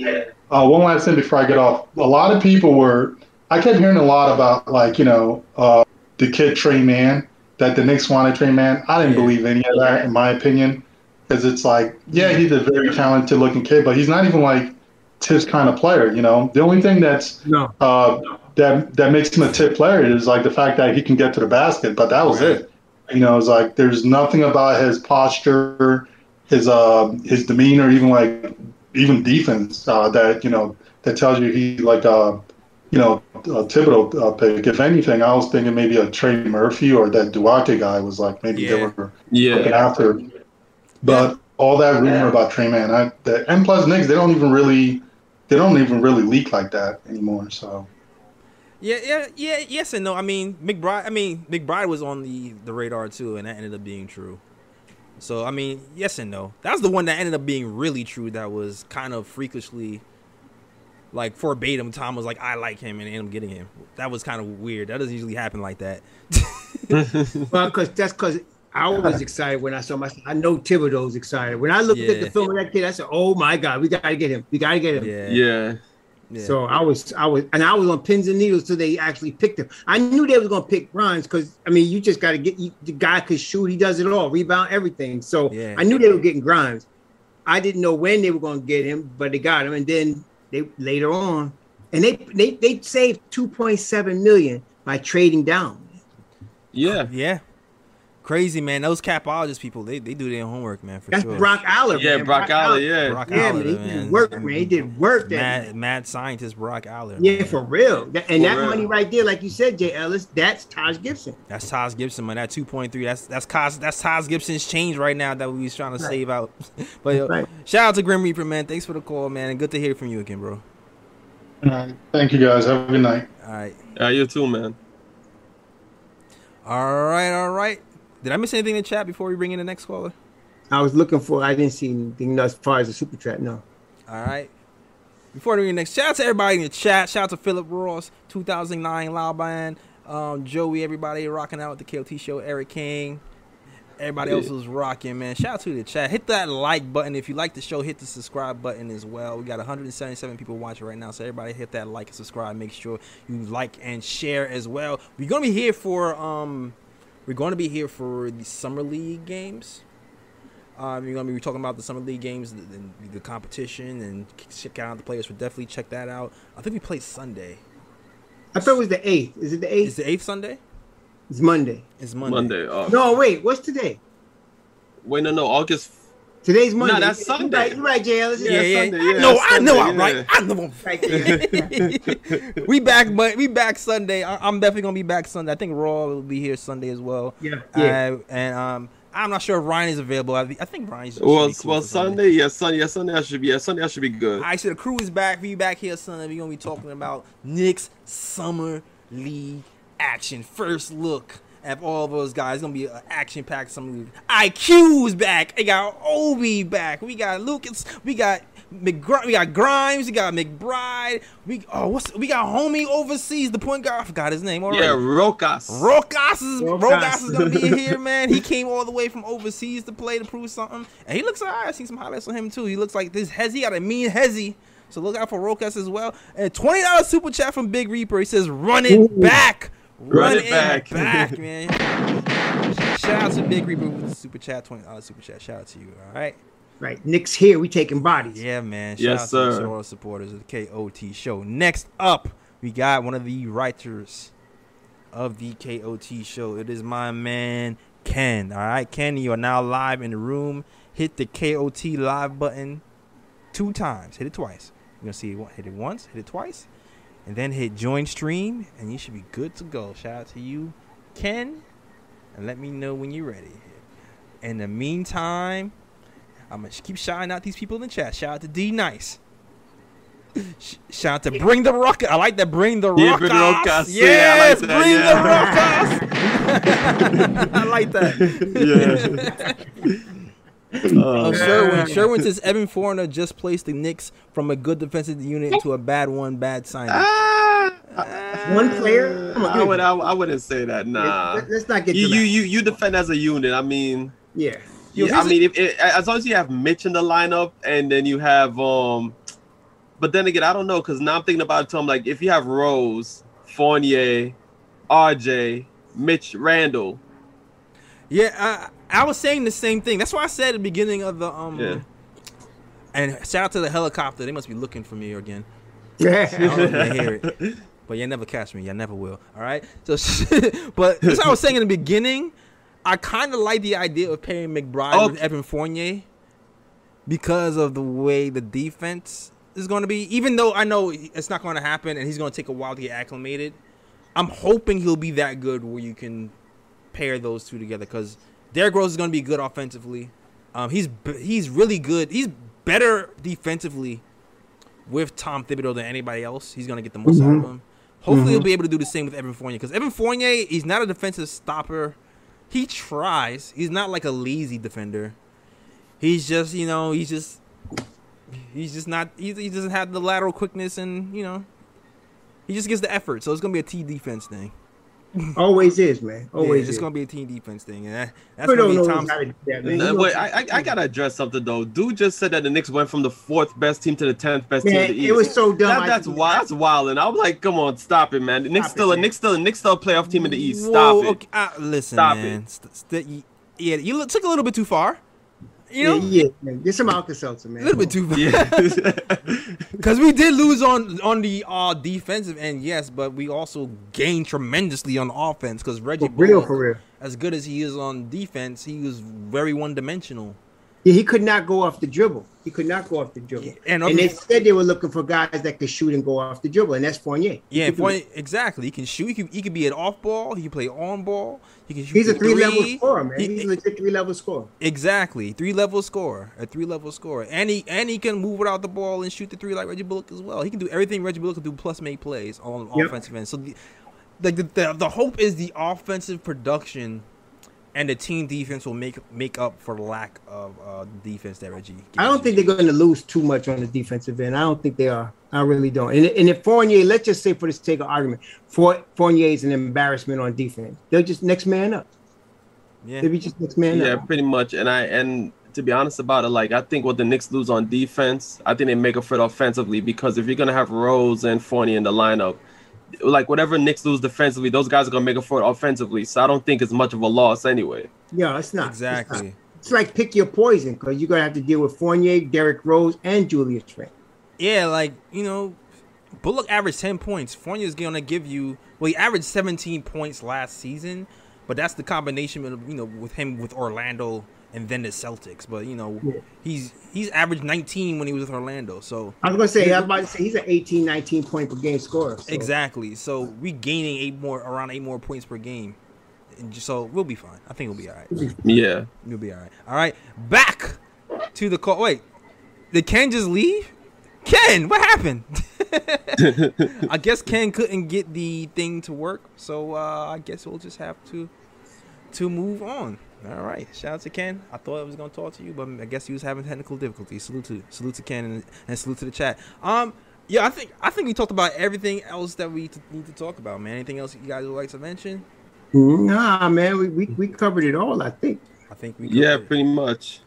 Uh, one last thing before I get off. A lot of people were. I kept hearing a lot about like you know uh, the kid Tre Mann that the Knicks wanted Tre Mann. I didn't
Yeah.
believe any of that in my opinion because it's like yeah he's a very talented looking kid, but he's not even like Thibs kind of player. You know the only thing that's
No.
uh, that that makes him a tip player is like the fact that he can get to the basket, but that was
Right.
it. You know, it's like there's nothing about his posture, his uh, his demeanor, even like even defense uh, that you know that tells you he like uh, you know a Thibodeau uh, pick. If anything, I was thinking maybe a Trey Murphy or that Duarte guy was like maybe they
Yeah.
were looking
Yeah.
after. But all that rumor about Tre Mann, I, the and plus Knicks, they don't even really they don't even really leak like that anymore. So.
Yeah, yeah, yeah, yes and no. I mean, McBride. I mean, McBride was on the the radar too, and that ended up being true. So I mean, yes and no. That's the one that ended up being really true. That was kind of freakishly, like verbatim. Tom was like, "I like him," and ended up getting him. That was kind of weird. That doesn't usually happen like that. <laughs>
Well, because that's because I was excited when I saw my. I know Thibodeau's excited. When I looked at the film of that kid, I said, "Oh my God, we gotta get him. We gotta get him."
yeah,
Yeah.
Yeah.
So I was, I was, and I was on pins and needles till they actually picked him. I knew they was gonna pick Grimes because I mean, you just got to get you, the guy could shoot. He does it all, rebound, everything. So
Yeah.
I knew they were getting Grimes. I didn't know when they were gonna get him, but they got him, and then they later on, and they they they saved two point seven million by trading down.
Yeah.
yeah. Crazy man. Those capologist people, they, they do their homework, man, for
That's
sure.
Brock Aller.
Yeah,
man.
Brock Aller, yeah.
Brock
Yeah,
Aller,
man, he
man.
did work, man. He did work. That
Mad, mad scientist Brock Aller.
Yeah,
man.
for real. That- and
For
that
real.
money right there, like you said, Jay Ellis, that's Taj Gibson.
That's Taj Gibson, man. That two point three. That's that's Taj, that's Taj Gibson's change right now that we was trying to
Right.
save out. <laughs> but yo,
Right.
shout out to Grim Reaper, man. Thanks for the call, man, and good to hear from you again, bro.
All right. Thank you guys. Have a good night.
All right.
Yeah, you too, man.
All right, all right. Did I miss anything in the chat before we bring in the next caller?
I was looking for. I didn't see anything as far as the super chat. No.
All right. Before we bring in the next, shout out to everybody in the chat. Shout out to Philip Ross, 2009 Loud Band, um, Joey, everybody rocking out with the KOT show, Eric King. Everybody else was rocking, man. Shout out to the chat. Hit that like button if you like the show. Hit the subscribe button as well. We got 177 people watching right now, so everybody hit that like and subscribe. Make sure you like and share as well. We're gonna be here for um, we're going to be here for the summer league games. Um, you're gonna be talking about the summer league games, the, the, the competition, and check out the players. We'll definitely check that out. I think we play Sunday.
I thought it was the eighth. Is it the eighth?
Is
eighth?
the eighth Sunday?
It's Monday.
It's Monday.
Monday. Oh.
No, wait. What's today?
Wait, no, no. August.
Today's Monday.
No,
that's
Sunday.
Right, you're right, JL. It's-
Yeah, yeah,
Sunday,
I
yeah,
know, I know,
Sunday,
I'm right. I know. I'm <laughs>
Right <laughs>
we back, but we back Sunday. I, I'm definitely gonna be back Sunday. I think Raw will be here Sunday as well.
Yeah, yeah.
Uh, and um, I'm not sure if Ryan is available. I, thi- I think Ryan's. should
Well,
cool
well, Sunday. Yeah, Sunday. Yeah, Sunday. I should be. Yeah, Sunday. I should be good.
All right, so the crew is back. We back here Sunday. We're gonna be talking about Knicks summer league action. First look at all those guys. It's gonna be an action packed summer league. IQ's back. We got Obi back. We got Lucas. We got McGr- we got Grimes. We got McBride. We oh what's we got homie overseas. The point guard. I forgot his name already.
Yeah, Rokas.
Rokas is
Rokas.
Rokas is gonna be here, <laughs> man. He came all the way from overseas to play to prove something, and he looks alright. I seen some highlights on him too. He looks like this Hezzy got a mean Hezzy. So look out for Rokas as well. And twenty dollars super chat from Big Reaper. He says, "Run it back,
Run it back."
back, man." <laughs> Shout out to Big Reaper with the super chat, twenty dollars super chat. Shout out to you. All right.
right. Nick's here. We taking bodies.
Yeah, man. Shout
Yes,
out to
sir.
the all supporters of the KOT show. Next up, we got one of the writers of the KOT show. It is my man Ken. All right, Ken, you are now live in the room. Hit the KOT live button two times. Hit it twice. You're gonna see it. Hit it once. Hit it twice, and then hit join stream, and you should be good to go. Shout out to you, Ken, and let me know when you're ready. In the meantime, I'm gonna keep shouting out these people in the chat. Shout out to D Nice. Shout out to Bring the Ruckus. I like that. Bring the
Yeah,
Ruckus.
Bring the. Yeah, I
Yes,
like that,
Bring the Ruckus. I like that.
Oh, <laughs> <laughs>
Oh, Sherwin. Sherwin says Evan Fournier just placed the Knicks from a good defensive unit to a bad one, bad signing.
Ah,
One player. On,
I would. I, I, wouldn't say that. Nah.
Let- Let's not get
You, you you you defend as a unit. I mean,
Yeah.
Yo,
yeah, I mean, if it, as long as you have Mitch in the lineup, and then you have um, but then again, I don't know because now I'm thinking about it. Too, I'm like, if you have Rose, Fournier, RJ, Mitch Randle,
Yeah, I, I was saying the same thing. That's why I said at the beginning of the um.
Yeah.
And shout out to the helicopter. They must be looking for me again. <laughs> I
Yeah.
don't know if they hear it. But you never catch me. You never will. All right. So, <laughs> but that's what I was saying in the beginning. I kind of like the idea of pairing McBride with
Okay.
Evan Fournier because of the way the defense is going to be. Even though I know it's not going to happen and he's going to take a while to get acclimated, I'm hoping he'll be that good where you can pair those two together because Derrick Rose is going to be good offensively. Um, he's he's really good. He's better defensively with Tom Thibodeau than anybody else. He's going to get the most out of him. Hopefully, he'll be able to do the same with Evan Fournier because Evan Fournier, he's not a defensive stopper. He tries. He's not like a lazy defender. He's just, you know, he's just, he's just not. He, he doesn't have the lateral quickness, and you know, he just gets the effort. So it's gonna be a T defense thing. <laughs>
Always is, man.
Yeah,
Always
it's
is.
gonna be a team defense thing, and that, that's
Thibodeau
gonna be Tom's.
how to do that, man.
Wait, I, I I gotta address something though. Dude just said that the Knicks went from the fourth best team to the tenth best team in the East.
it was so dumb.
That, that's
couldn't-
wild. That's wild. And I'm like, come on, stop it, man. The Knicks
Stop it,
still a. Knicks still a Knicks still a playoff team in the East.
Whoa,
Stop it.
okay, uh, listen,
Stop
man.
it.
St- st- yeah, you took a little bit too far. You
Yeah,
know,
yeah, man. Get some Alka-Seltzer, man.
a little bit too far.
Yeah. <laughs> <laughs>
Because we did lose on on the uh, defensive end, yes, but we also gained tremendously on offense because Reggie
For real,
Bull,
for real.
as good as he is on defense, he was very one dimensional.
Yeah, he could not go off the dribble. He could not go off the dribble.
and
And, they said they were looking for guys that could shoot and go off the dribble, and that's Fournier.
Yeah, Fournier, exactly. He can shoot. He can, he can be an off ball. He can play on ball. He can shoot.
He's a
the
three level scorer, man.
He-
He's a legit three level scorer.
Exactly, three level scorer, a three level scorer, and he and he can move without the ball and shoot the three like Reggie Bullock as well. He can do everything Reggie Bullock can do, plus make plays on
Yep.
offensive end. So the, the the the the hope is the offensive production and the team defense will make make up for lack of uh, defense that Reggie.
I don't think they're going to lose too much on the defensive end. I don't think they are. I really don't. And, and if Fournier, let's just say for the sake of argument, For, Fournier is an embarrassment on defense. They're just next man up.
Yeah,
They'll be just next man
Yeah,
up.
pretty much. And I and to be honest about it, like I think what the Knicks lose on defense, I think they make up for it offensively because if you're gonna have Rose and Fournier in the lineup, like whatever Knicks lose defensively, those guys are gonna make up for it offensively. So I don't think it's much of a loss anyway.
Yeah, it's not. It's not.
exactly.
It's, like pick your poison because you're going to have to deal with Fournier, Derrick Rose, and Julius Randle.
Yeah, like you know, Bullock averaged ten points. Fournier's gonna give you well, he averaged seventeen points last season, but that's the combination of you know with him with Orlando and then the Celtics. But you know,
Yeah.
he's he's averaged nineteen when he was with Orlando. So
I was going to say, I was about to say, he's an 18, 19 point per game scorer. so-
exactly. So we gaining eight more around eight more points per game. And just, so we'll be fine. I think we'll be all right.
Yeah.
we'll be all right. All right, back to the call. Wait, did Ken just leave? Ken, what happened? <laughs> I guess Ken couldn't get the thing to work, so uh, I guess we'll just have to to move on. All right, shout out to Ken. I thought I was gonna talk to you, but I guess he was having technical difficulties. Salute to salute to Ken and, and salute to the chat. Um, yeah, I think I think we talked about everything else that we t- need to talk about, man. Anything else you guys would like to mention?
Nah, man, we, we, we covered it all, I think.
I think we
Yeah,
covered it.
pretty much.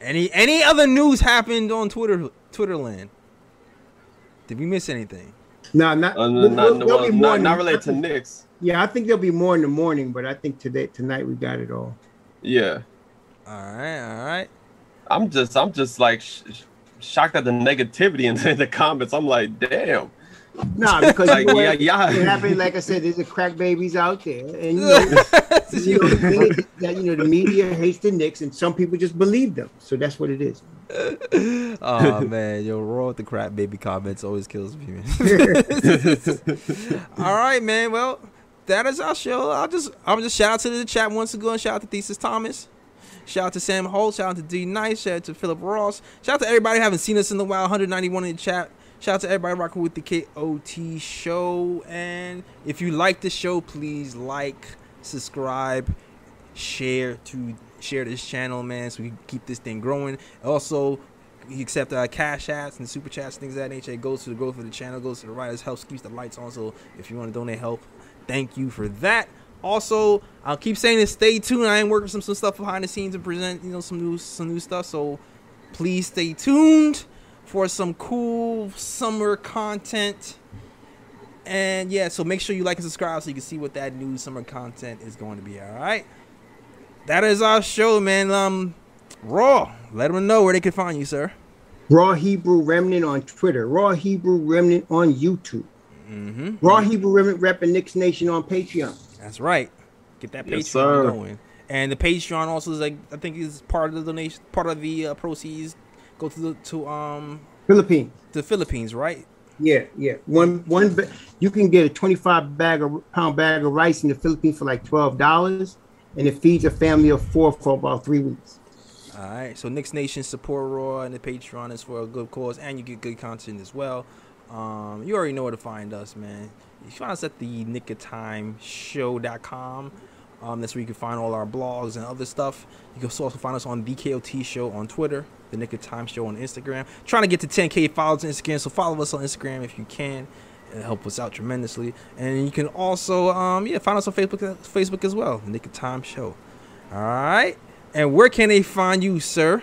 Any any other news happened on Twitter Twitterland? Did we miss anything?
No, not,
Uh,
we'll-
not,
we'll- there'll
well, not, not related to Knicks.
Yeah, I think there'll be more in the morning, but I think today tonight we got it all.
Yeah.
All right, all right.
I'm just I'm just like sh- sh- shocked at the negativity in the, in the comments. I'm like, damn.
Nah, because
Like,
you know
yeah,
what-
yeah.
What happened? Like I said, there's a crack babies out there, and you know, <laughs> you know, the thing is that you know the media hates the Knicks, and some people just believe them. So that's what it is. <laughs>
oh <laughs> man, yo, raw with the crap baby comments always kills me, man. All right, man. Well, that is our show. I'll just I'll just shout out to the chat once again. Shout out to Thesis Thomas. Shout out to Sam Holt. Shout out to D Nice. Shout out to Philip Ross. Shout out to everybody who haven't seen us in a while. 191 in the chat. Shout out to everybody rocking with the KOT show. And if you like the show, please like, subscribe, share to share this channel, man, so we keep this thing growing. Also, we accept uh, cash apps and super chats, things of that nature. It goes to the growth of the channel, goes to the writers, helps keeps the lights on. So if you want to donate help, thank you for that. Also, I'll keep saying this. Stay tuned. I am working some some stuff behind the scenes and present you know some new some new stuff. So please stay tuned for some cool summer content. And yeah, so make sure you like and subscribe so you can see what that new summer content is going to be. All right, that is our show, man. Um, Raw, let them know where they can find you, sir.
Raw Hebrew Remnant on Twitter, Raw Hebrew Remnant on YouTube,
Mm-hmm.
Raw Hebrew Remnant repping Knicks Nation on Patreon.
That's right. Get that
Yes,
Patreon
sir.
going. And the Patreon also is like I think is part of the donation, part of the uh, proceeds go to the to um
Philippines.
the Philippines, right?
Yeah, yeah. One one ba- you can get a 25 bag of pound bag of rice in the Philippines for like twelve dollars, and it feeds a family of four for about three weeks.
All right. So Knicks Nation support Raw and the Patreon is for a good cause, and you get good content as well. Um, you already know where to find us, man. You find us at the Knick of Time Show.com. Um, that's where you can find all our blogs and other stuff. You can also find us on the KOT Show on Twitter, the Knick of Time Show on Instagram. Trying to get to 10k followers on Instagram, so follow us on Instagram if you can. It help us out tremendously. And you can also, um, yeah, find us on Facebook, Facebook as well, the Knick of Time Show. All right. And where can they find you, sir?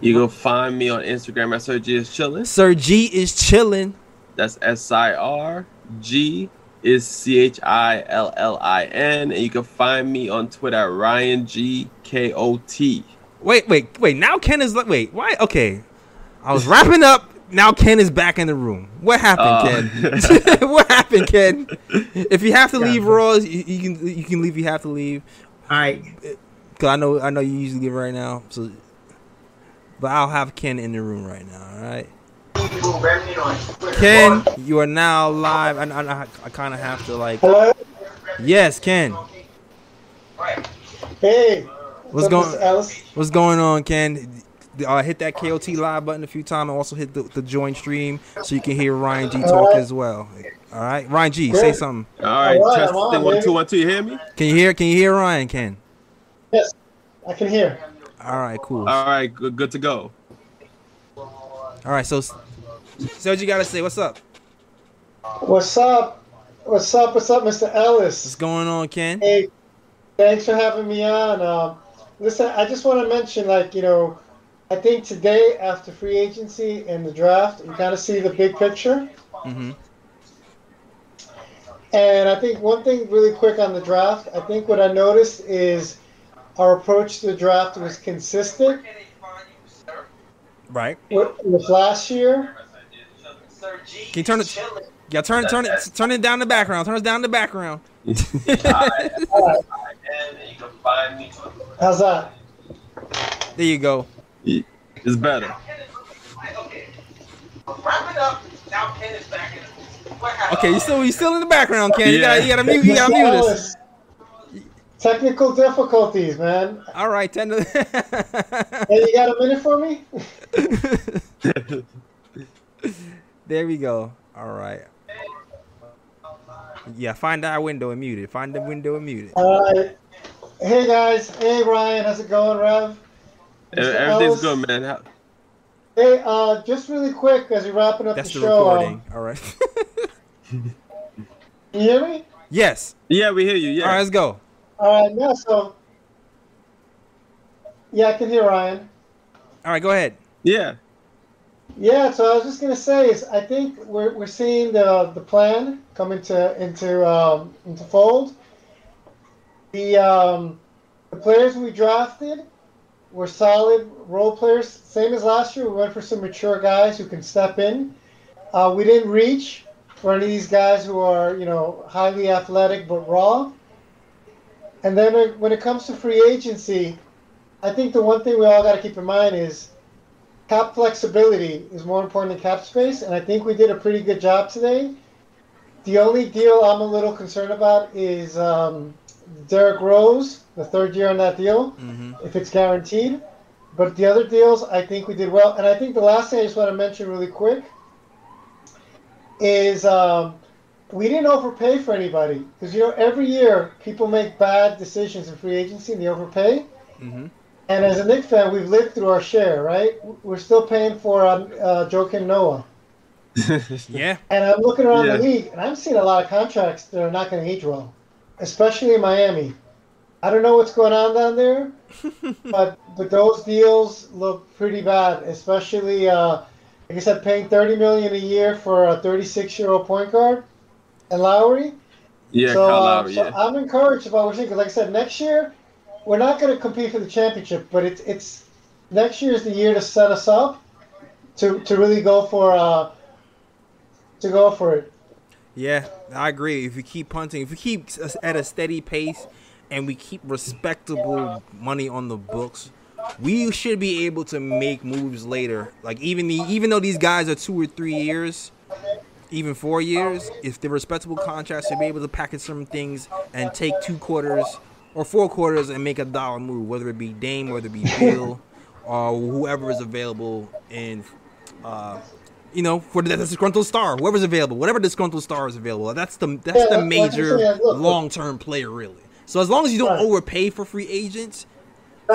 You can find me on Instagram at Sir G is chilling.
Sir G is chilling.
That's S I R G is C H I L L I N. And you can find me on Twitter at Ryan G K O T.
Wait, wait, wait. Now Ken is like, wait, why? Okay, I was wrapping up. Now Ken is back in the room. What happened,
Uh.
Ken? <laughs> <laughs> what happened, Ken? If you have to leave Raw, you, you can you can leave. You have to leave.
All right,
Cause I know I know you usually leave right now. So but I'll have Ken in the room right now. All right. Ken, you are now live. I, I, I kind of have to like.
Hello?
Yes, Ken.
Hey.
What's going?
Mr. Ellis?
What's going on, Ken? Uh, hit that KOT live button a few times, and also hit the, the join stream so you can hear Ryan G talk
Alright.
as well. All right, Ryan G, say something.
All right,
All right,
test
I'm on,
thing, one,
baby.
two, one, two. You hear me?
Can you hear? Can you hear Ryan? Ken.
Yes, I can hear.
All right, cool.
All right, good, good to go.
All right, so so what you gotta say? What's up?
What's up? What's up? What's up, Mr. Ellis?
What's going on, Ken?
Hey, thanks for having me on. Um, listen, I just want to mention, like, you know, I think today after free agency and the draft, you kind of see the big picture.
Mm-hmm.
And I think one thing really quick on the draft, I think what I noticed is our approach to the draft was consistent
Right.
with, with last year.
Can you turn it? Yeah, turn it, turn it, turn it down the background. Turn it down the background.
How's that?
There you go.
It's better.
Okay, you still you still in the background, Ken. You
Yeah.
gotta you gotta mute you gotta mute us.
Ellis, Technical difficulties, man.
All right, ten to. <laughs>
Hey, you got a minute for me? <laughs>
there we go. All right. Yeah, find that window and mute it. Find the window and mute it.
All right. Hey guys. Hey Ryan, how's it going, Rev? Mr.
Everything's
Ellis?
good, man. How-
Hey, uh, just really quick as we're wrapping up
That's
the
the
show. um,
recording. All right. <laughs>
you hear me?
yes.
Yeah, we hear you. Yeah.
All right, let's go.
All right. Yeah. So. Yeah, I can hear Ryan.
All right, go ahead.
Yeah.
Yeah, so I was just gonna say is I think we're, we're seeing the the plan come into into um, into fold. The um, the players we drafted were solid role players, same as last year. We went for some mature guys who can step in. Uh, we didn't reach for any of these guys who are you know highly athletic but raw. And then when it comes to free agency, I think the one thing we all got to keep in mind is cap flexibility is more important than cap space, and I think we did a pretty good job today. The only deal I'm a little concerned about is um, Derrick Rose, the third year on that deal,
Mm-hmm.
if it's guaranteed. But the other deals, I think we did well. And I think the last thing I just want to mention really quick is um, we didn't overpay for anybody. Because, you know, every year people make bad decisions in free agency and they overpay.
Mm-hmm.
And as a Knicks fan, we've lived through our share, right? We're still paying for um, uh, Joakim Noah. <laughs>
Yeah.
And I'm looking around
Yeah.
the league, and I'm seeing a lot of contracts that are not going to age well, especially in Miami. I don't know what's going on down there, <laughs> but but those deals look pretty bad, especially uh, like I said, paying 30 million a year for a 36 year old point guard and Lowry.
Yeah,
so,
Kyle
uh,
Lowry,
so
yeah.
I'm encouraged about what we're seeing. 'cause like I said, next year we're not going to compete for the championship, but it's it's next year is the year to set us up to to really go for uh to go for it.
Yeah, I agree. If we keep punting, if we keep s- at a steady pace, and we keep respectable money on the books, we should be able to make moves later. Like even the even though these guys are two or three years, even four years, if they're respectable contracts, should be able to package some things and take two quarters or four quarters and make a dollar move, whether it be Dame, whether it be <laughs> Beal, or whoever is available in. Uh, you know, for the, the disgruntled star, whoever's available, whatever disgruntled star is available. That's the that's
Yeah,
the major
said, look, look.
long term player, really. So as long as you don't
Right.
overpay for free agents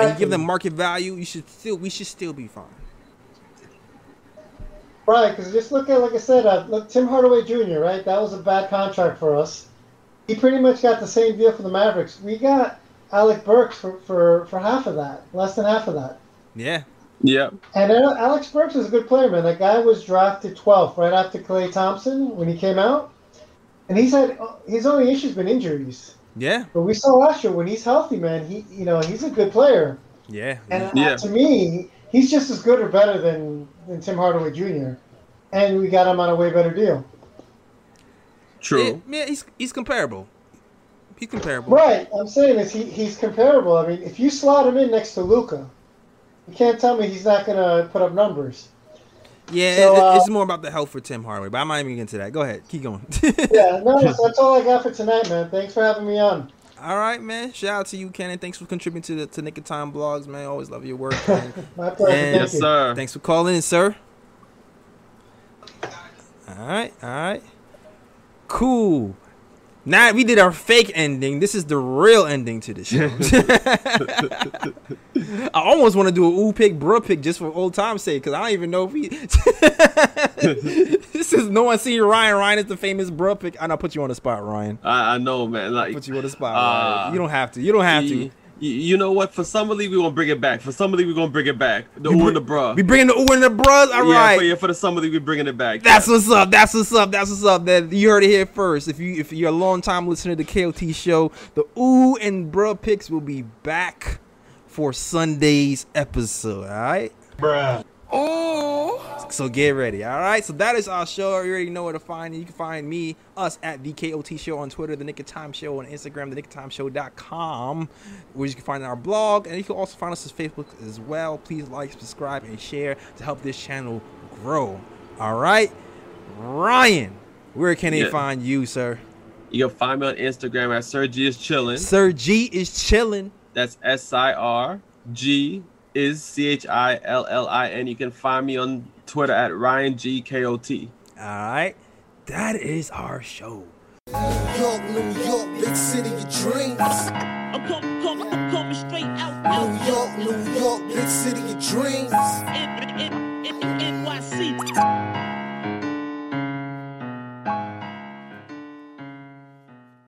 and you give them market value, you should still we should still be fine.
Right, because just look at, like I said, uh, look, Tim Hardaway Jr., right? That was a bad contract for us. He pretty much got the same deal for the Mavericks. We got Alec Burks for, for, for half of that, less than half of that.
Yeah,
Yeah.
And uh, Alec Burks is a good player, man. That guy was drafted 12th right after Klay Thompson when he came out. And he's had his only issue's been injuries.
yeah,
But we saw last year when he's healthy, man, he you know, he's a good player.
yeah.
And uh,
Yeah.
to me, he's just as good or better than, than Tim Hardaway Jr. And we got him on a way better deal.
True.
Yeah, yeah, he's he's comparable. He's comparable.
Right. I'm saying is he, he's comparable. I mean, if you slot him in next to Luka, you can't tell me he's not gonna put up numbers.
Yeah,
So,
it-
uh,
it's more about the health for Tim Hardaway, but I'm not even getting into that. Go ahead, keep going. <laughs>
Yeah, no, that's all I got for tonight, man. Thanks for having me on.
All right, man. Shout out to you, Ken, thanks for contributing to the to Knick of Time blogs, man. Always love your work. Man. <laughs>
My pleasure.
And-
Thank
Yes,
you.
sir.
thanks for calling in, sir. All right, all right. Cool. Now we did our fake ending. This is the real ending to the show. <laughs> I almost want to do a ooh pick, bro pick just for old time's sake, because I don't even know if we. <laughs> this is no one seen Ryan. Ryan is the famous bro pick. And I know, put you on the spot, Ryan.
I, I know, man. Like
Put you on the spot.
Uh.
You don't have to. You don't have to.
Y- y- you know what? For some league, we gonna bring it back. For some league, we gonna bring it back. The ooh and the bruh.
We bringing the ooh and the bros. All
yeah,
right.
for, yeah, for the summer league, we bringing it back.
That's
yeah.
what's up. That's what's up. That's what's up. That you heard it here first. If you if you're a long time listener to the KOT show, the ooh and bruh picks will be back for Sunday's episode. All right.
Bruh.
So get ready. All right. So that is our show. You already know where to find. You can find me, us at the KOT show on Twitter, the Knick of Time show on Instagram, the Knick of Time show.com, where you can find our blog. And you can also find us on Facebook as well. Please like, subscribe, and share to help this channel grow. All right. Ryan, where can they find you, sir?
You can find me on Instagram at Sir G is chilling.
Sir G is chilling.
That's S I R G is C H I L L I N. You can find me on Twitter at Ryan G K O T.
All right. That is our show.
New York, New York, big city of dreams.
I'm coming, coming, I'm coming straight out, out,
New York, New York, big city of dreams.
N- N- N- NYC.